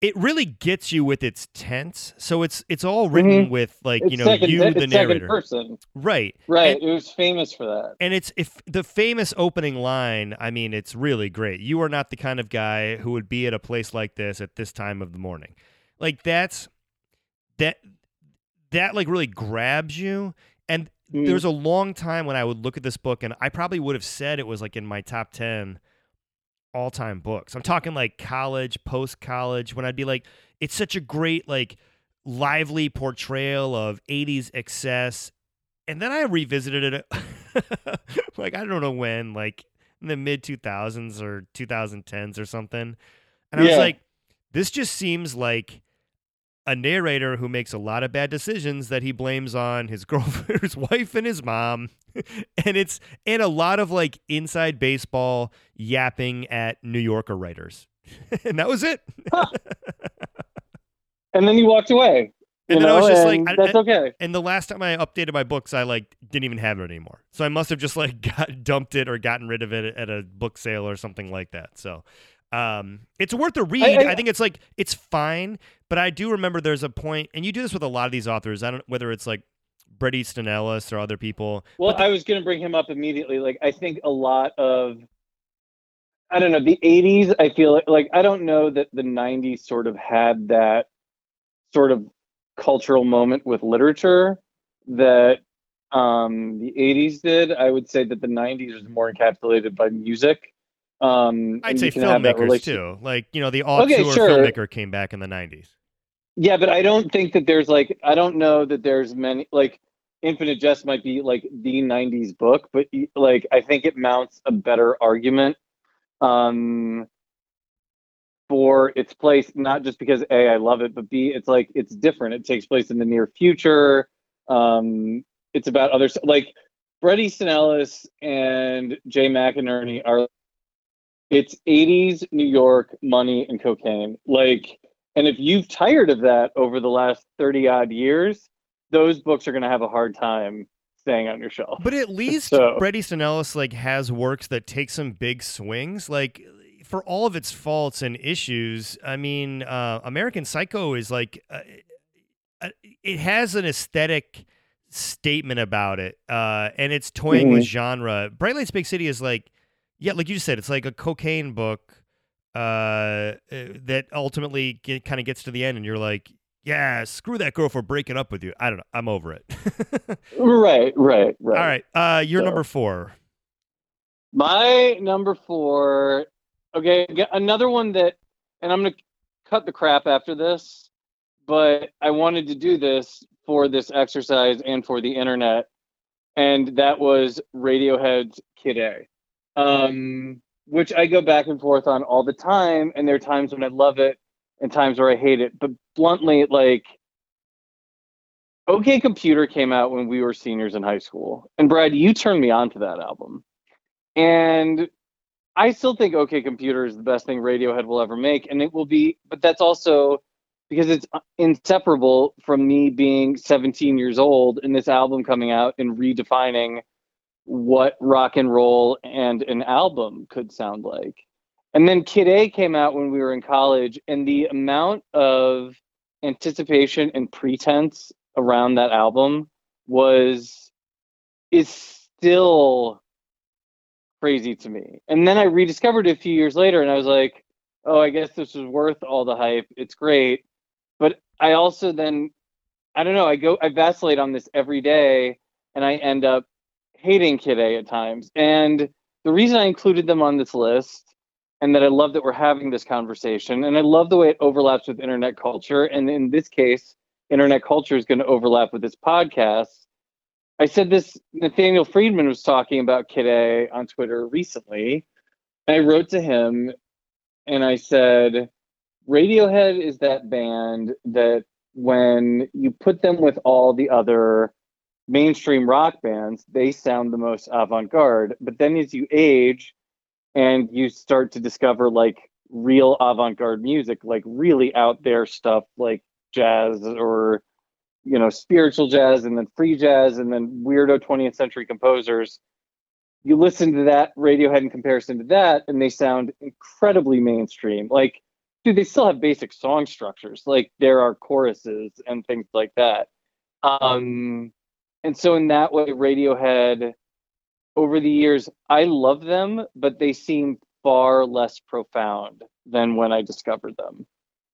It really gets you with its tense, so it's it's all written with like It's you know second, you the narrator, person. right? Right. And- it was famous for that. and it's if the famous opening line, I mean, it's really great. You are not the kind of guy who would be at a place like this at this time of the morning. Like that's that that like really grabs you. And Mm. there's a long time when I would look at this book and I probably would have said it was like in my top 10 all-time books. I'm talking like college, post-college when I'd be like it's such a great like lively portrayal of 80s excess and then I revisited it like I don't know when, like in the mid 2000s or 2010s or something. And I was like this just seems like a narrator who makes a lot of bad decisions that he blames on his girlfriend, his wife and his mom. and it's and a lot of like inside baseball yapping at New Yorker writers. and that was it. And then he walked away. And then I was just like, and I- that's I- okay. And the last time I updated my books, I like didn't even have it anymore. So I must have just like got dumped it or gotten rid of it at a book sale or something like that. So um, it's worth a read. I, I- think it's like it's fine, but I do remember there's a point, and you do this with a lot of these authors. I don't whether it's like Bret Easton Ellis or other people. Well, the- I was going to bring him up immediately. Like, I think a lot of, I don't know, the 80s, I feel like, like, I don't know that the 90s sort of had that sort of cultural moment with literature that um, the 80s did. I would say that the 90s was more encapsulated by music. Um, I'd say you can have that filmmakers too. Like you know, the auteur Okay, sure. filmmaker came back in the '90s. Yeah, but I don't think that there's like I don't know that there's many like Infinite Jest might be like the '90s book, but like I think it mounts a better argument um for its place, not just because a I love it, but b it's like it's different. It takes place in the near future. Um, it's about other like Bret Easton Ellis and Jay McInerney are. It's 80s New York money and cocaine. Like, and if you've tired of that over the last 30 odd years, those books are going to have a hard time staying on your shelf. But at least So- Bret Easton Ellis like has works that take some big swings. Like for all of its faults and issues, I mean, uh, American Psycho is like uh, uh, it has an aesthetic statement about it, uh, and it's toying with genre. Bright Lights Big City is like, yeah, like you just said, it's like a cocaine book uh, uh, that ultimately get, kind of gets to the end, and you're like. Yeah, screw that girl for breaking up with you. I don't know. I'm over it. Right, right, right. All right. Uh, you're So- number four. My number four. Okay, another one that, and I'm gonna cut the crap after this, but I wanted to do this for this exercise and for the internet, and that was Radiohead's Kid A, um, which I go back and forth on all the time, and there are times when I love it and times where I hate it. But bluntly, like, OK Computer came out when we were seniors in high school, and Brad, you turned me on to that album. And I still think OK Computer is the best thing Radiohead will ever make, and it will be. But that's also because it's inseparable from me being 17 years old and this album coming out and redefining what rock and roll and an album could sound like. And then Kid A came out when we were in college, and the amount of anticipation and pretense around that album was is still crazy to me. And then I rediscovered it a few years later and I was like, oh, I guess this was worth all the hype. It's great. But I also then I don't know, I go I vacillate on this every day and I end up hating Kid A at times. And the reason I included them on this list and that I love that we're having this conversation and I love the way it overlaps with internet culture and in this case internet culture is going to overlap with this podcast. I said this Nathaniel Friedman was talking about Kid A on Twitter recently. I wrote to him and I said, Radiohead is that band that when you put them with all the other mainstream rock bands, they sound the most avant-garde. But then as you age and you start to discover like real avant-garde music, like really out there stuff like jazz or you know, spiritual jazz and then free jazz and then weirdo 20th century composers. You listen to that Radiohead in comparison to that, and they sound incredibly mainstream. Like, dude, they still have basic song structures. Like, there are choruses and things like that. Um, and so, in that way, Radiohead, over the years, I love them, but they seem far less profound than when I discovered them,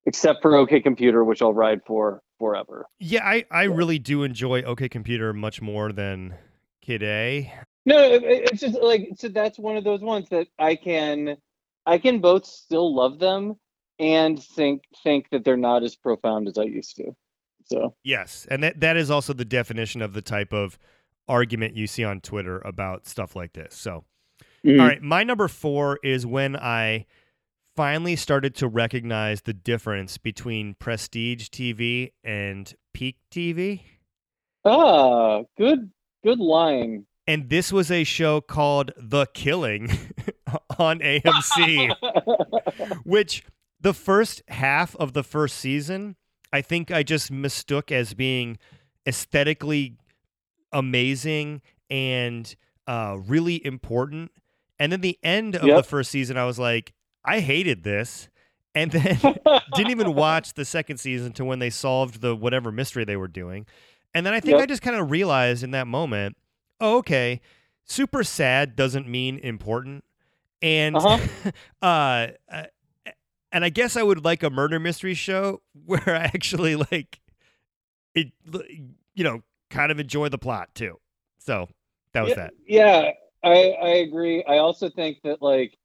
except for OK Computer, which I'll ride for forever. Yeah, I, I really do enjoy OK Computer much more than Kid A. No, it- it- it's just like so that's one of those ones that I can I can both still love them and think think that they're not as profound as I used to. So Yes, and that that is also the definition of the type of argument you see on Twitter about stuff like this. So, Mhm. all right, my number 4 is when I finally started to recognize the difference between prestige TV and peak TV. Ah, good good line. And this was a show called The Killing on AMC. which the first half of the first season, I think I just mistook as being aesthetically amazing and uh, really important. And then the end of the first season, I was like, I hated this. And then didn't even watch the second season to when they solved the whatever mystery they were doing. And then I think Yep. I just kind of realized in that moment, oh, okay, super sad doesn't mean important. And Uh-huh. uh, uh, and I guess I would like a murder mystery show where I actually like it, you know, kind of enjoy the plot too. So that was yeah, that. Yeah, I I agree. I also think that like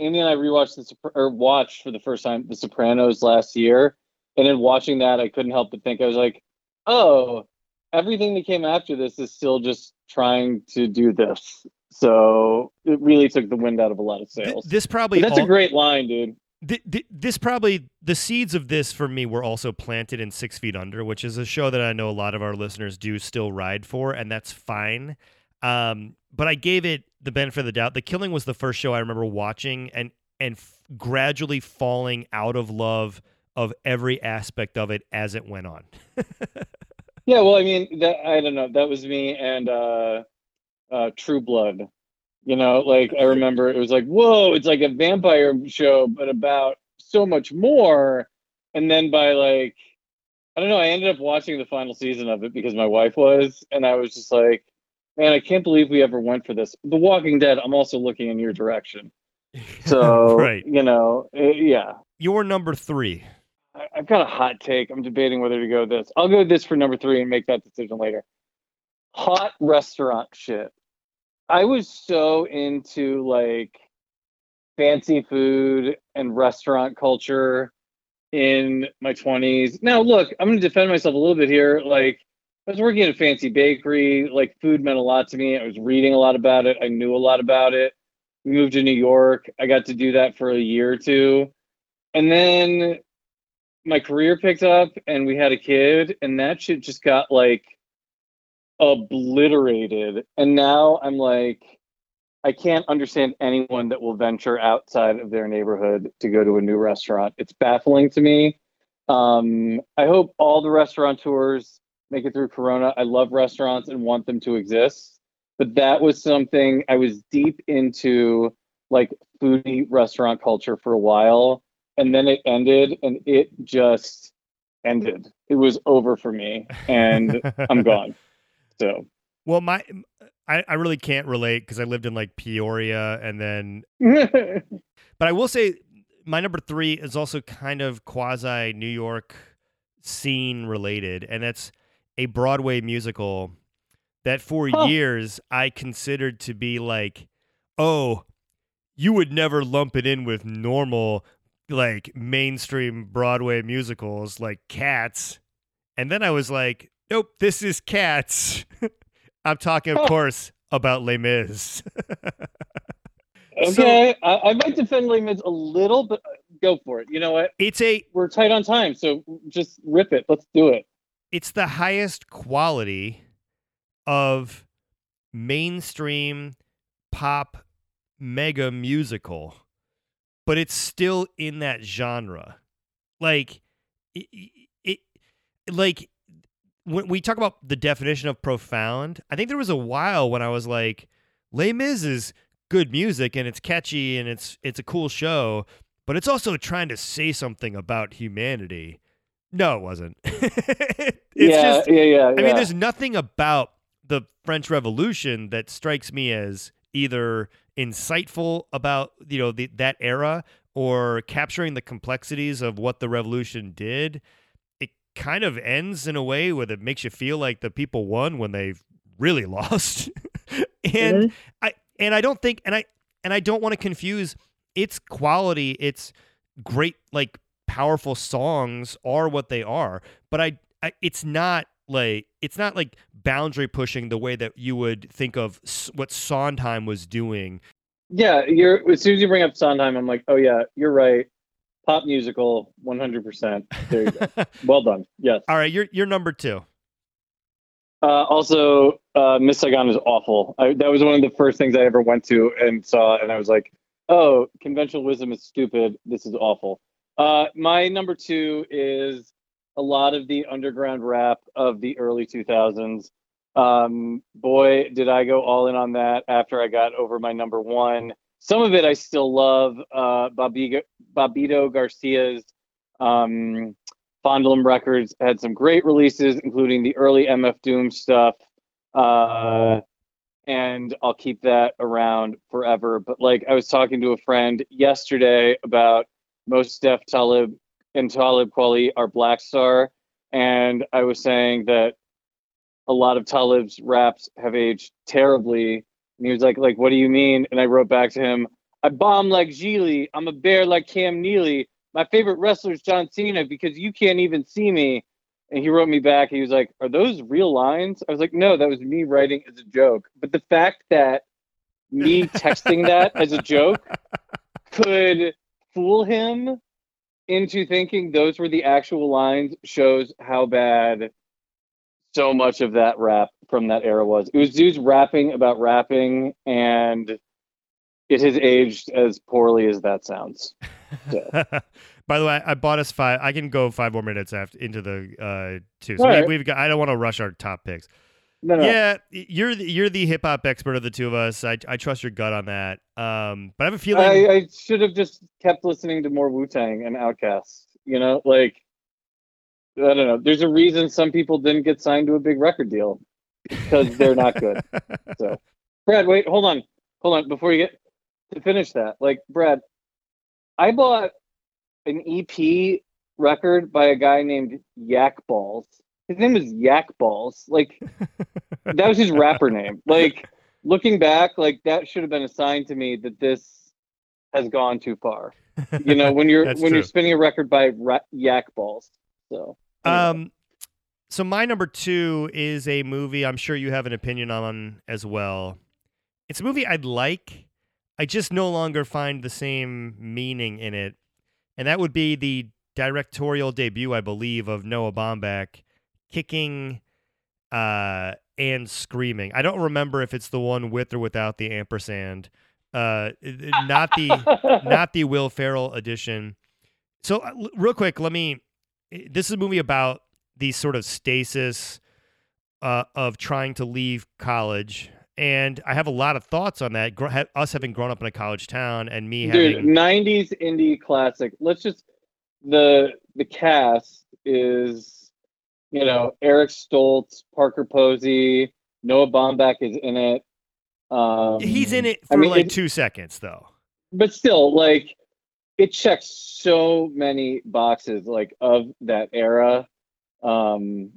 Amy and I rewatched the or watched for the first time The Sopranos last year, and in watching that, I couldn't help but think I was like, oh, everything that came after this is still just trying to do this. So it really took the wind out of a lot of sails. this probably But that's all- a great line, dude. Th- th- this probably the seeds of this for me were also planted in Six Feet Under, which is a show that I know a lot of our listeners do still ride for, and that's fine. Um, but I gave it the benefit of the doubt. The Killing was the first show I remember watching and and f- gradually falling out of love of every aspect of it as it went on. Yeah, well, I mean, that I don't know. That was me and uh, uh, True Blood. You know, like I remember it was like, whoa, it's like a vampire show, but about so much more. And then by like, I don't know, I ended up watching the final season of it because my wife was, and I was just like, man, I can't believe we ever went for this. The Walking Dead. I'm also looking in your direction. So, right. you know, uh, yeah. Your number three. I- I've got a hot take. I'm debating whether to go this. I'll go this for number three and make that decision later. Hot restaurant shit. I was so into like fancy food and restaurant culture in my 20s. Now, look, I'm going to defend myself a little bit here. Like, I was working at a fancy bakery. Like, food meant a lot to me. I was reading a lot about it. I knew a lot about it. We moved to New York. I got to do that for a year or two. And then my career picked up and we had a kid and that shit just got like obliterated. And now i'm like i can't understand anyone that will venture outside of their neighborhood to go to a new restaurant. It's baffling to me. Um, i hope all the restaurateurs make it through corona. I love restaurants and want them to exist. But that was something i was deep into like foodie restaurant culture for a while. And then it ended and it just ended. It was over for me and i'm gone so Well, my I, I really can't relate because I lived in like Peoria and then But I will say my number three is also kind of quasi New York scene related, and that's a Broadway musical that for years I considered to be like, oh, you would never lump it in with normal like mainstream Broadway musicals like Cats. And then I was like, nope, this is Cats. I'm talking, of oh. course, about Les Mis. okay I, I might defend Les Mis a little but uh, go for it you know what it's a we're tight on time so just rip it let's do it it's the highest quality of mainstream pop mega musical, but it's still in that genre. Like it, it like when we talk about the definition of profound, I think there was a while when I was like, Les Mis is good music and it's catchy and it's it's a cool show, but it's also trying to say something about humanity. No, it wasn't. it's yeah, just yeah, yeah, I mean, there's nothing about the French Revolution that strikes me as either insightful about you know the, that era or capturing the complexities of what the revolution did. It kind of ends in a way where it makes you feel like the people won when they've really lost. and I and I don't think and I and I don't want to confuse its quality, its great like powerful songs are what they are, but I, I it's not like it's not like boundary pushing the way that you would think of s- what Sondheim was doing. Yeah, you're as soon as you bring up Sondheim, I'm like, oh yeah, you're right. Pop musical, 100. percent There you go. well done. Yes. All right, you're you're number two. Uh, also, uh, Miss Saigon is awful. I, that was one of the first things I ever went to and saw, and I was like, "Oh, conventional wisdom is stupid. This is awful." Uh, my number two is a lot of the underground rap of the early 2000s. Um, boy, did I go all in on that after I got over my number one. Some of it I still love. Uh, Babigo, Bobbito Garcia's um, Fondle 'Em Records had some great releases, including the early MF Doom stuff. Uh, and I'll keep that around forever. But like I was talking to a friend yesterday about Mos Def Talib and Talib Kweli are Black Star, and I was saying that a lot of Talib's raps have aged terribly. And he was like, like, what do you mean? And I wrote back to him, I bomb like Geely. I'm a bear like Cam Neely. My favorite wrestler is John Cena because you can't even see me. And he wrote me back. He was like, Are those real lines? I was like, No, that was me writing as a joke. But the fact that me texting that as a joke could fool him into thinking those were the actual lines shows how bad so much of that rap from that era was. It was dudes rapping about rapping, and it has aged as poorly as that sounds. By the way, I bought us five. I can go five more minutes after into the uh, two. So we, right. we've got. I don't want to rush our top picks. No, no. Yeah, you're the, you're the hip hop expert of the two of us. I I trust your gut on that. Um, but I have a feeling. I, I should have just kept listening to more Wu Tang and Outkast. You know, like I don't know. There's a reason some people didn't get signed to a big record deal because they're not good. So, Brad, wait, hold on, hold on. Before you get to finish that, like Brad, I bought an EP record by a guy named Yak Balls. His name was Yak Balls. Like that was his rapper name. Like looking back, like that should have been a sign to me that this has gone too far. You know, when you're when you're spinning a record by ra- Yak Balls. So. Um, so my number two is a movie I'm sure you have an opinion on as well. It's a movie I'd like. I just no longer find the same meaning in it, and that would be the directorial debut, I believe, of Noah Baumbach, kicking uh, and screaming. I don't remember if it's the one with or without the ampersand. Uh, not the not the Will Ferrell edition. So, uh, real quick, let me. I- This is a movie about the sort of stasis uh, of trying to leave college, and I have a lot of thoughts on that. Gr- us having grown up in a college town, and me dude having 90s indie classic let's just the the cast is you know eric stoltz parker posey noah baumbach is in it um he's in it I for mean, like it- two seconds, though. but still like it checks so many boxes like of that era um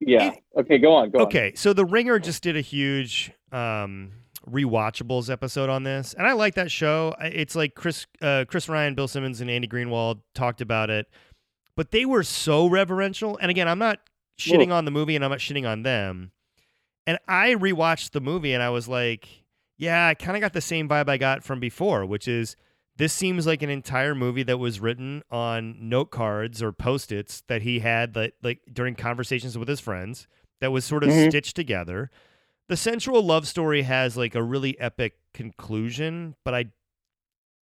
yeah It- okay go on go on Okay, so The Ringer just did a huge um, rewatchables episode on this, and I like that show. It's like Chris, uh, Chris Ryan, Bill Simmons, and Andy Greenwald talked about it, but they were so reverential. And again, I'm not shitting on the movie, and I'm not shitting on them. And I rewatched the movie, and I was like, yeah, I kind of got the same vibe I got from before, which is this seems like an entire movie that was written on note cards or post-its that he had that like during conversations with his friends that was sort of Mhm. stitched together. The sensual love story has like a really epic conclusion, but I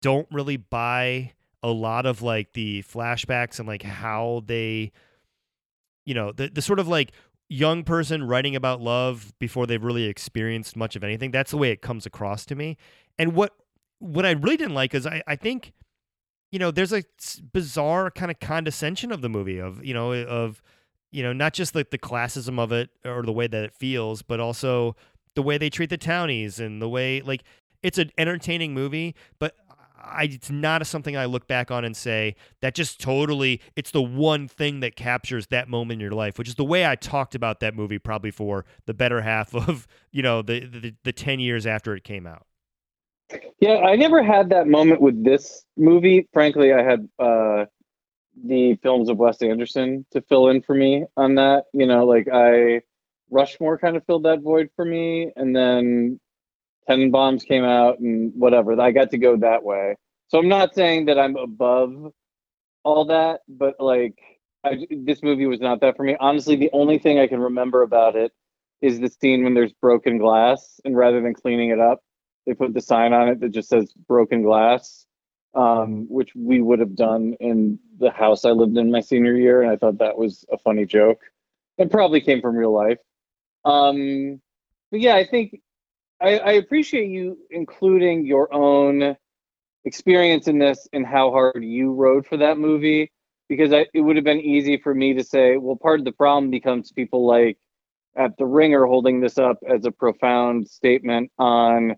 don't really buy a lot of like the flashbacks and like how they you know, the the sort of like young person writing about love before they've really experienced much of anything. That's the way it comes across to me. And what what I really didn't like is I, I think, you know, there's a bizarre kind of condescension of the movie of, you know, of, you know, not just like the classism of it or the way that it feels, but also the way they treat the townies and the way like it's an entertaining movie, but I, it's not something I look back on and say that just totally it's the one thing that captures that moment in your life, which is the way I talked about that movie probably for the better half of you know the the, the ten years after it came out. Yeah, I never had that moment with this movie. Frankly, I had uh, the films of Wes Anderson to fill in for me on that. You know, like I Rushmore kind of filled that void for me, and then Tenenbaums came out and whatever. I got to go that way. So I'm not saying that I'm above all that, but like I, this movie was not that for me. Honestly, the only thing I can remember about it is the scene when there's broken glass, and rather than cleaning it up, they put the sign on it that just says broken glass, um, which we would have done in the house I lived in my senior year, and I thought that was a funny joke. It probably came from real life. Um, but yeah, I think I, I appreciate you including your own experience in this and how hard you rode for that movie because I, it would have been easy for me to say, well, part of the problem becomes people like at the ringer holding this up as a profound statement on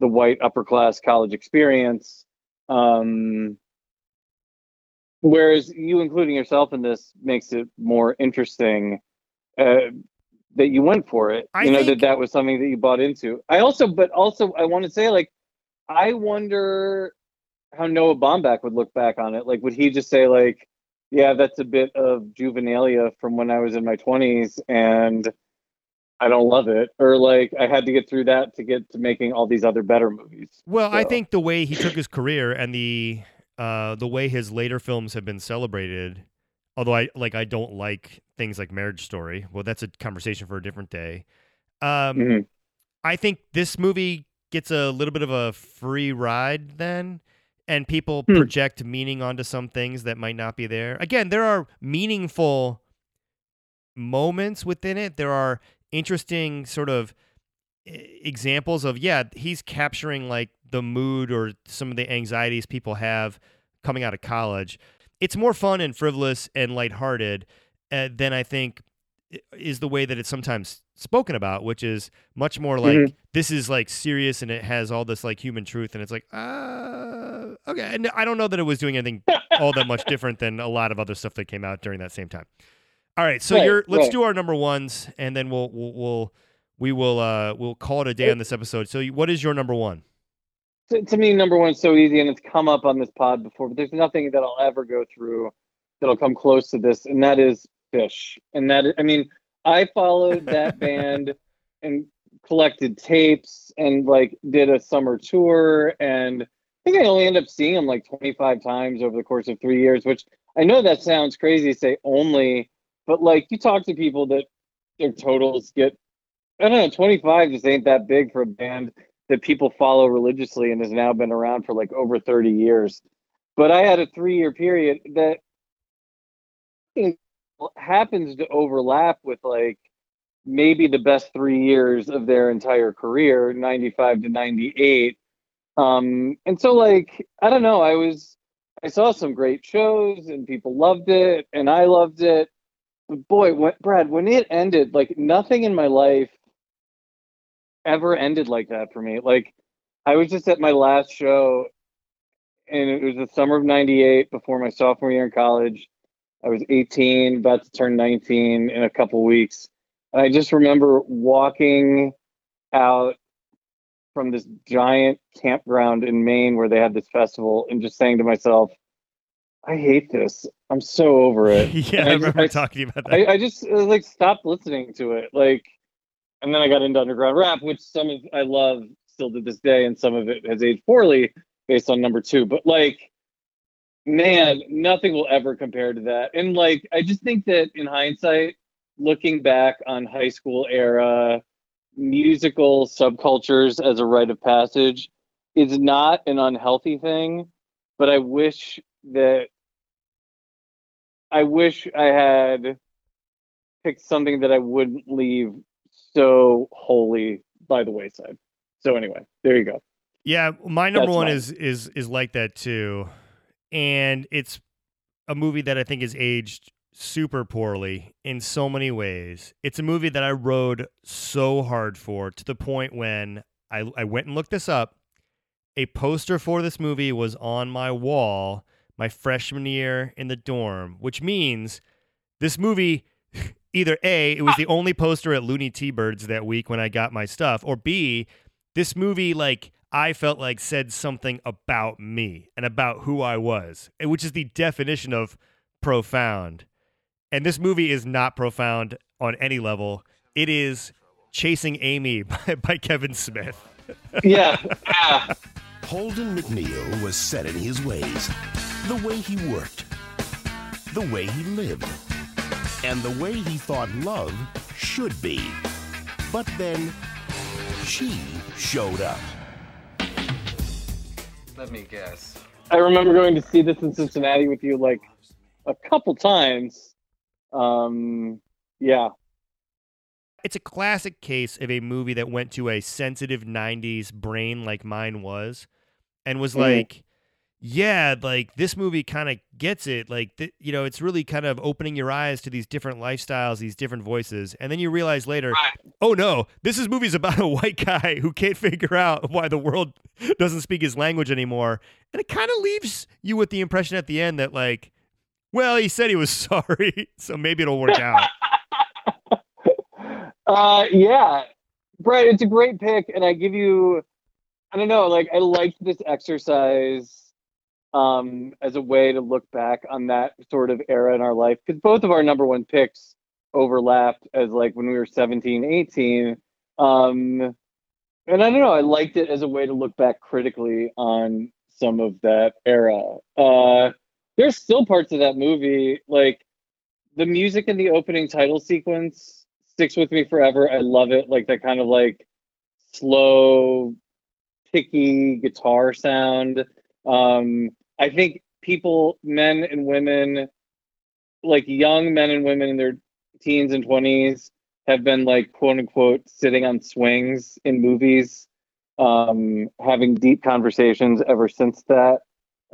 the white upper class college experience. Um, whereas you including yourself in this makes it more interesting uh, that you went for it. I you know think- that that was something that you bought into. I also, but also, I want to say like, I wonder how Noah Baumbach would look back on it. Like, would he just say like, "Yeah, that's a bit of juvenilia from when I was in my twenties, and I don't love it," or like, I had to get through that to get to making all these other better movies. Well, I think the way he took his career and the uh, the way his later films have been celebrated, although I like I don't like things like Marriage Story. Well, that's a conversation for a different day. Um, Mhm. I think this movie gets a little bit of a free ride then, and people Hmm. project meaning onto some things that might not be there. Again, there are meaningful moments within it. There are interesting sort of examples of yeah, he's capturing like the mood or some of the anxieties people have coming out of college. It's more fun and frivolous and lighthearted uh, than I think is the way that it's sometimes spoken about, which is much more like Mhm. this is like serious and it has all this like human truth, and it's like, uh, okay. And I don't know that it was doing anything all that much different than a lot of other stuff that came out during that same time. All right, so Right, you're let's right. do our number ones, and then we'll we'll, we'll we will uh we'll call it a day on this episode. So, what is your number one? to, to me, number one is so easy, and it's come up on this pod before, but there's nothing that I'll ever go through that'll come close to this, and that is Phish. And that I mean, I followed that band and collected tapes and like did a summer tour, and I think I only end up seeing them like 25 times over the course of three years, which I know that sounds crazy to say only, but like you talk to people that their totals get, I don't know, 25 just ain't that big for a band that people follow religiously and has now been around for like over 30 years. But I had a three year period that happens to overlap with like maybe the best three years of their entire career 95 to 98 um and so like i don't know i was i saw some great shows and people loved it and i loved it boy when, brad when it ended like nothing in my life ever ended like that for me. Like i was just at my last show and it was the summer of 98 before my sophomore year in college. I was 18 about to turn 19 in a couple weeks. And i just remember walking out from this giant campground in maine where they had this festival and just saying to myself i hate this i'm so over it yeah, I I- remember I- talking about that. I, I just uh, like stopped listening to it. Like, and then I got into underground rap, which some of I love still to this day, and some of it has aged poorly based on number two. But like, man, nothing will ever compare to that. And like, I just think that in hindsight, looking back on high school era musical subcultures as a rite of passage is not an unhealthy thing, but I wish that I wish I had picked something that I wouldn't leave so wholly by the wayside. So anyway, there you go. Yeah, my number That's one mine. is is is like that too, and it's a movie that I think is aged super poorly in so many ways. It's a movie that I rode so hard for to the point when I I went and looked this up. A poster for this movie was on my wall my freshman year in the dorm, which means this movie either A, it was the only poster at Looney T Birds that week when I got my stuff, or B, this movie like I felt like said something about me and about who I was, eh, which is the definition of profound. And this movie is not profound on any level. It is Chasing Amy by, by Kevin Smith. Yeah. yeah. Holden McNeil was set in his ways. The way he worked, the way he lived, and the way he thought love should be. But then, she showed up. Let me guess. I remember going to see this in Cincinnati with you like a couple times. Um yeah. It's a classic case of a movie that went to a sensitive 90s brain like mine was and was Mhm. like, yeah, like this movie kind of gets it. Like, th- you know, it's really kind of opening your eyes to these different lifestyles, these different voices. And then you realize later, oh no, this is movie's about a white guy who can't figure out why the world doesn't speak his language anymore. And it kind of leaves you with the impression at the end that, like, well, he said he was sorry, so maybe it'll work out. Uh yeah. Brett, it's a great pick and I give you I don't know, like I liked this exercise um as a way to look back on that sort of era in our life because both of our number one picks overlapped as like when we were 17 18 um and i don't know i liked it as a way to look back critically on some of that era. Uh there's still parts of that movie like the music in the opening title sequence sticks with me forever. I love it like that kind of like slow picky guitar sound. Um i think people men and women like young men and women in their teens and 20s have been like quote unquote sitting on swings in movies um having deep conversations ever since that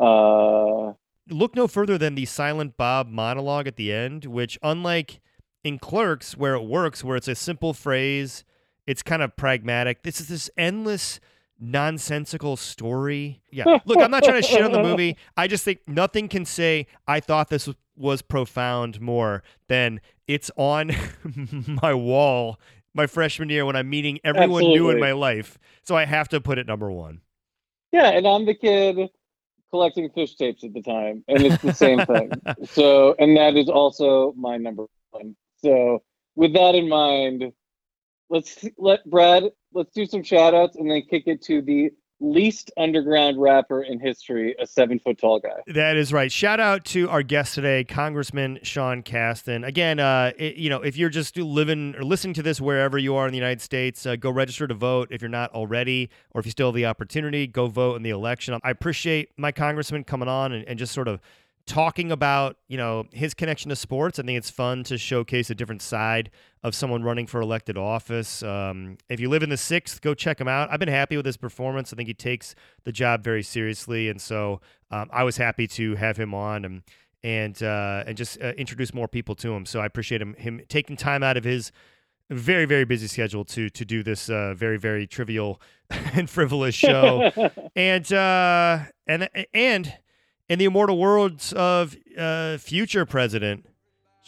uh look no further than the silent bob monologue at the end which unlike in clerks where it works where it's a simple phrase it's kind of pragmatic. This is this endless nonsensical story. Yeah. Look i'm not trying to shit on the movie. I just think nothing can say i thought this was, was profound more than it's on my wall my freshman year when i'm meeting everyone new in my life. So i have to put it number one. Yeah and i'm the kid collecting Phish tapes at the time and it's the same thing. So and that is also my number one. So with that in mind let's let brad let's do some shout outs and then kick it to the least underground rapper in history a seven foot tall guy That is right. Shout out to our guest today, Congressman Sean Casten. Again, uh, it- you know, if you're just living or listening to this wherever you are in the United States, uh, go register to vote if you're not already, or if you still have the opportunity, go vote in the election. I appreciate my congressman coming on and, and just sort of talking about you know his connection to sports. I think it's fun to showcase a different side of someone running for elected office. Um, if you live in the sixth, go check him out. I've been happy with his performance. I think he takes the job very seriously, and so um, I was happy to have him on and and uh, and just uh, introduce more people to him. So I appreciate him him taking time out of his very very busy schedule to to do this uh, very very trivial and frivolous show. and uh, and and in the immortal words of uh, future president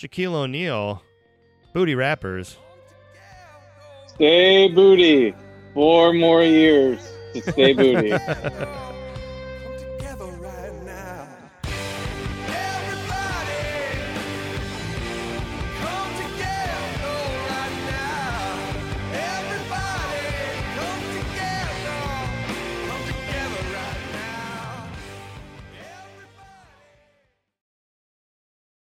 Shaquille O'Neal, booty rappers. stay booty four more years to stay booty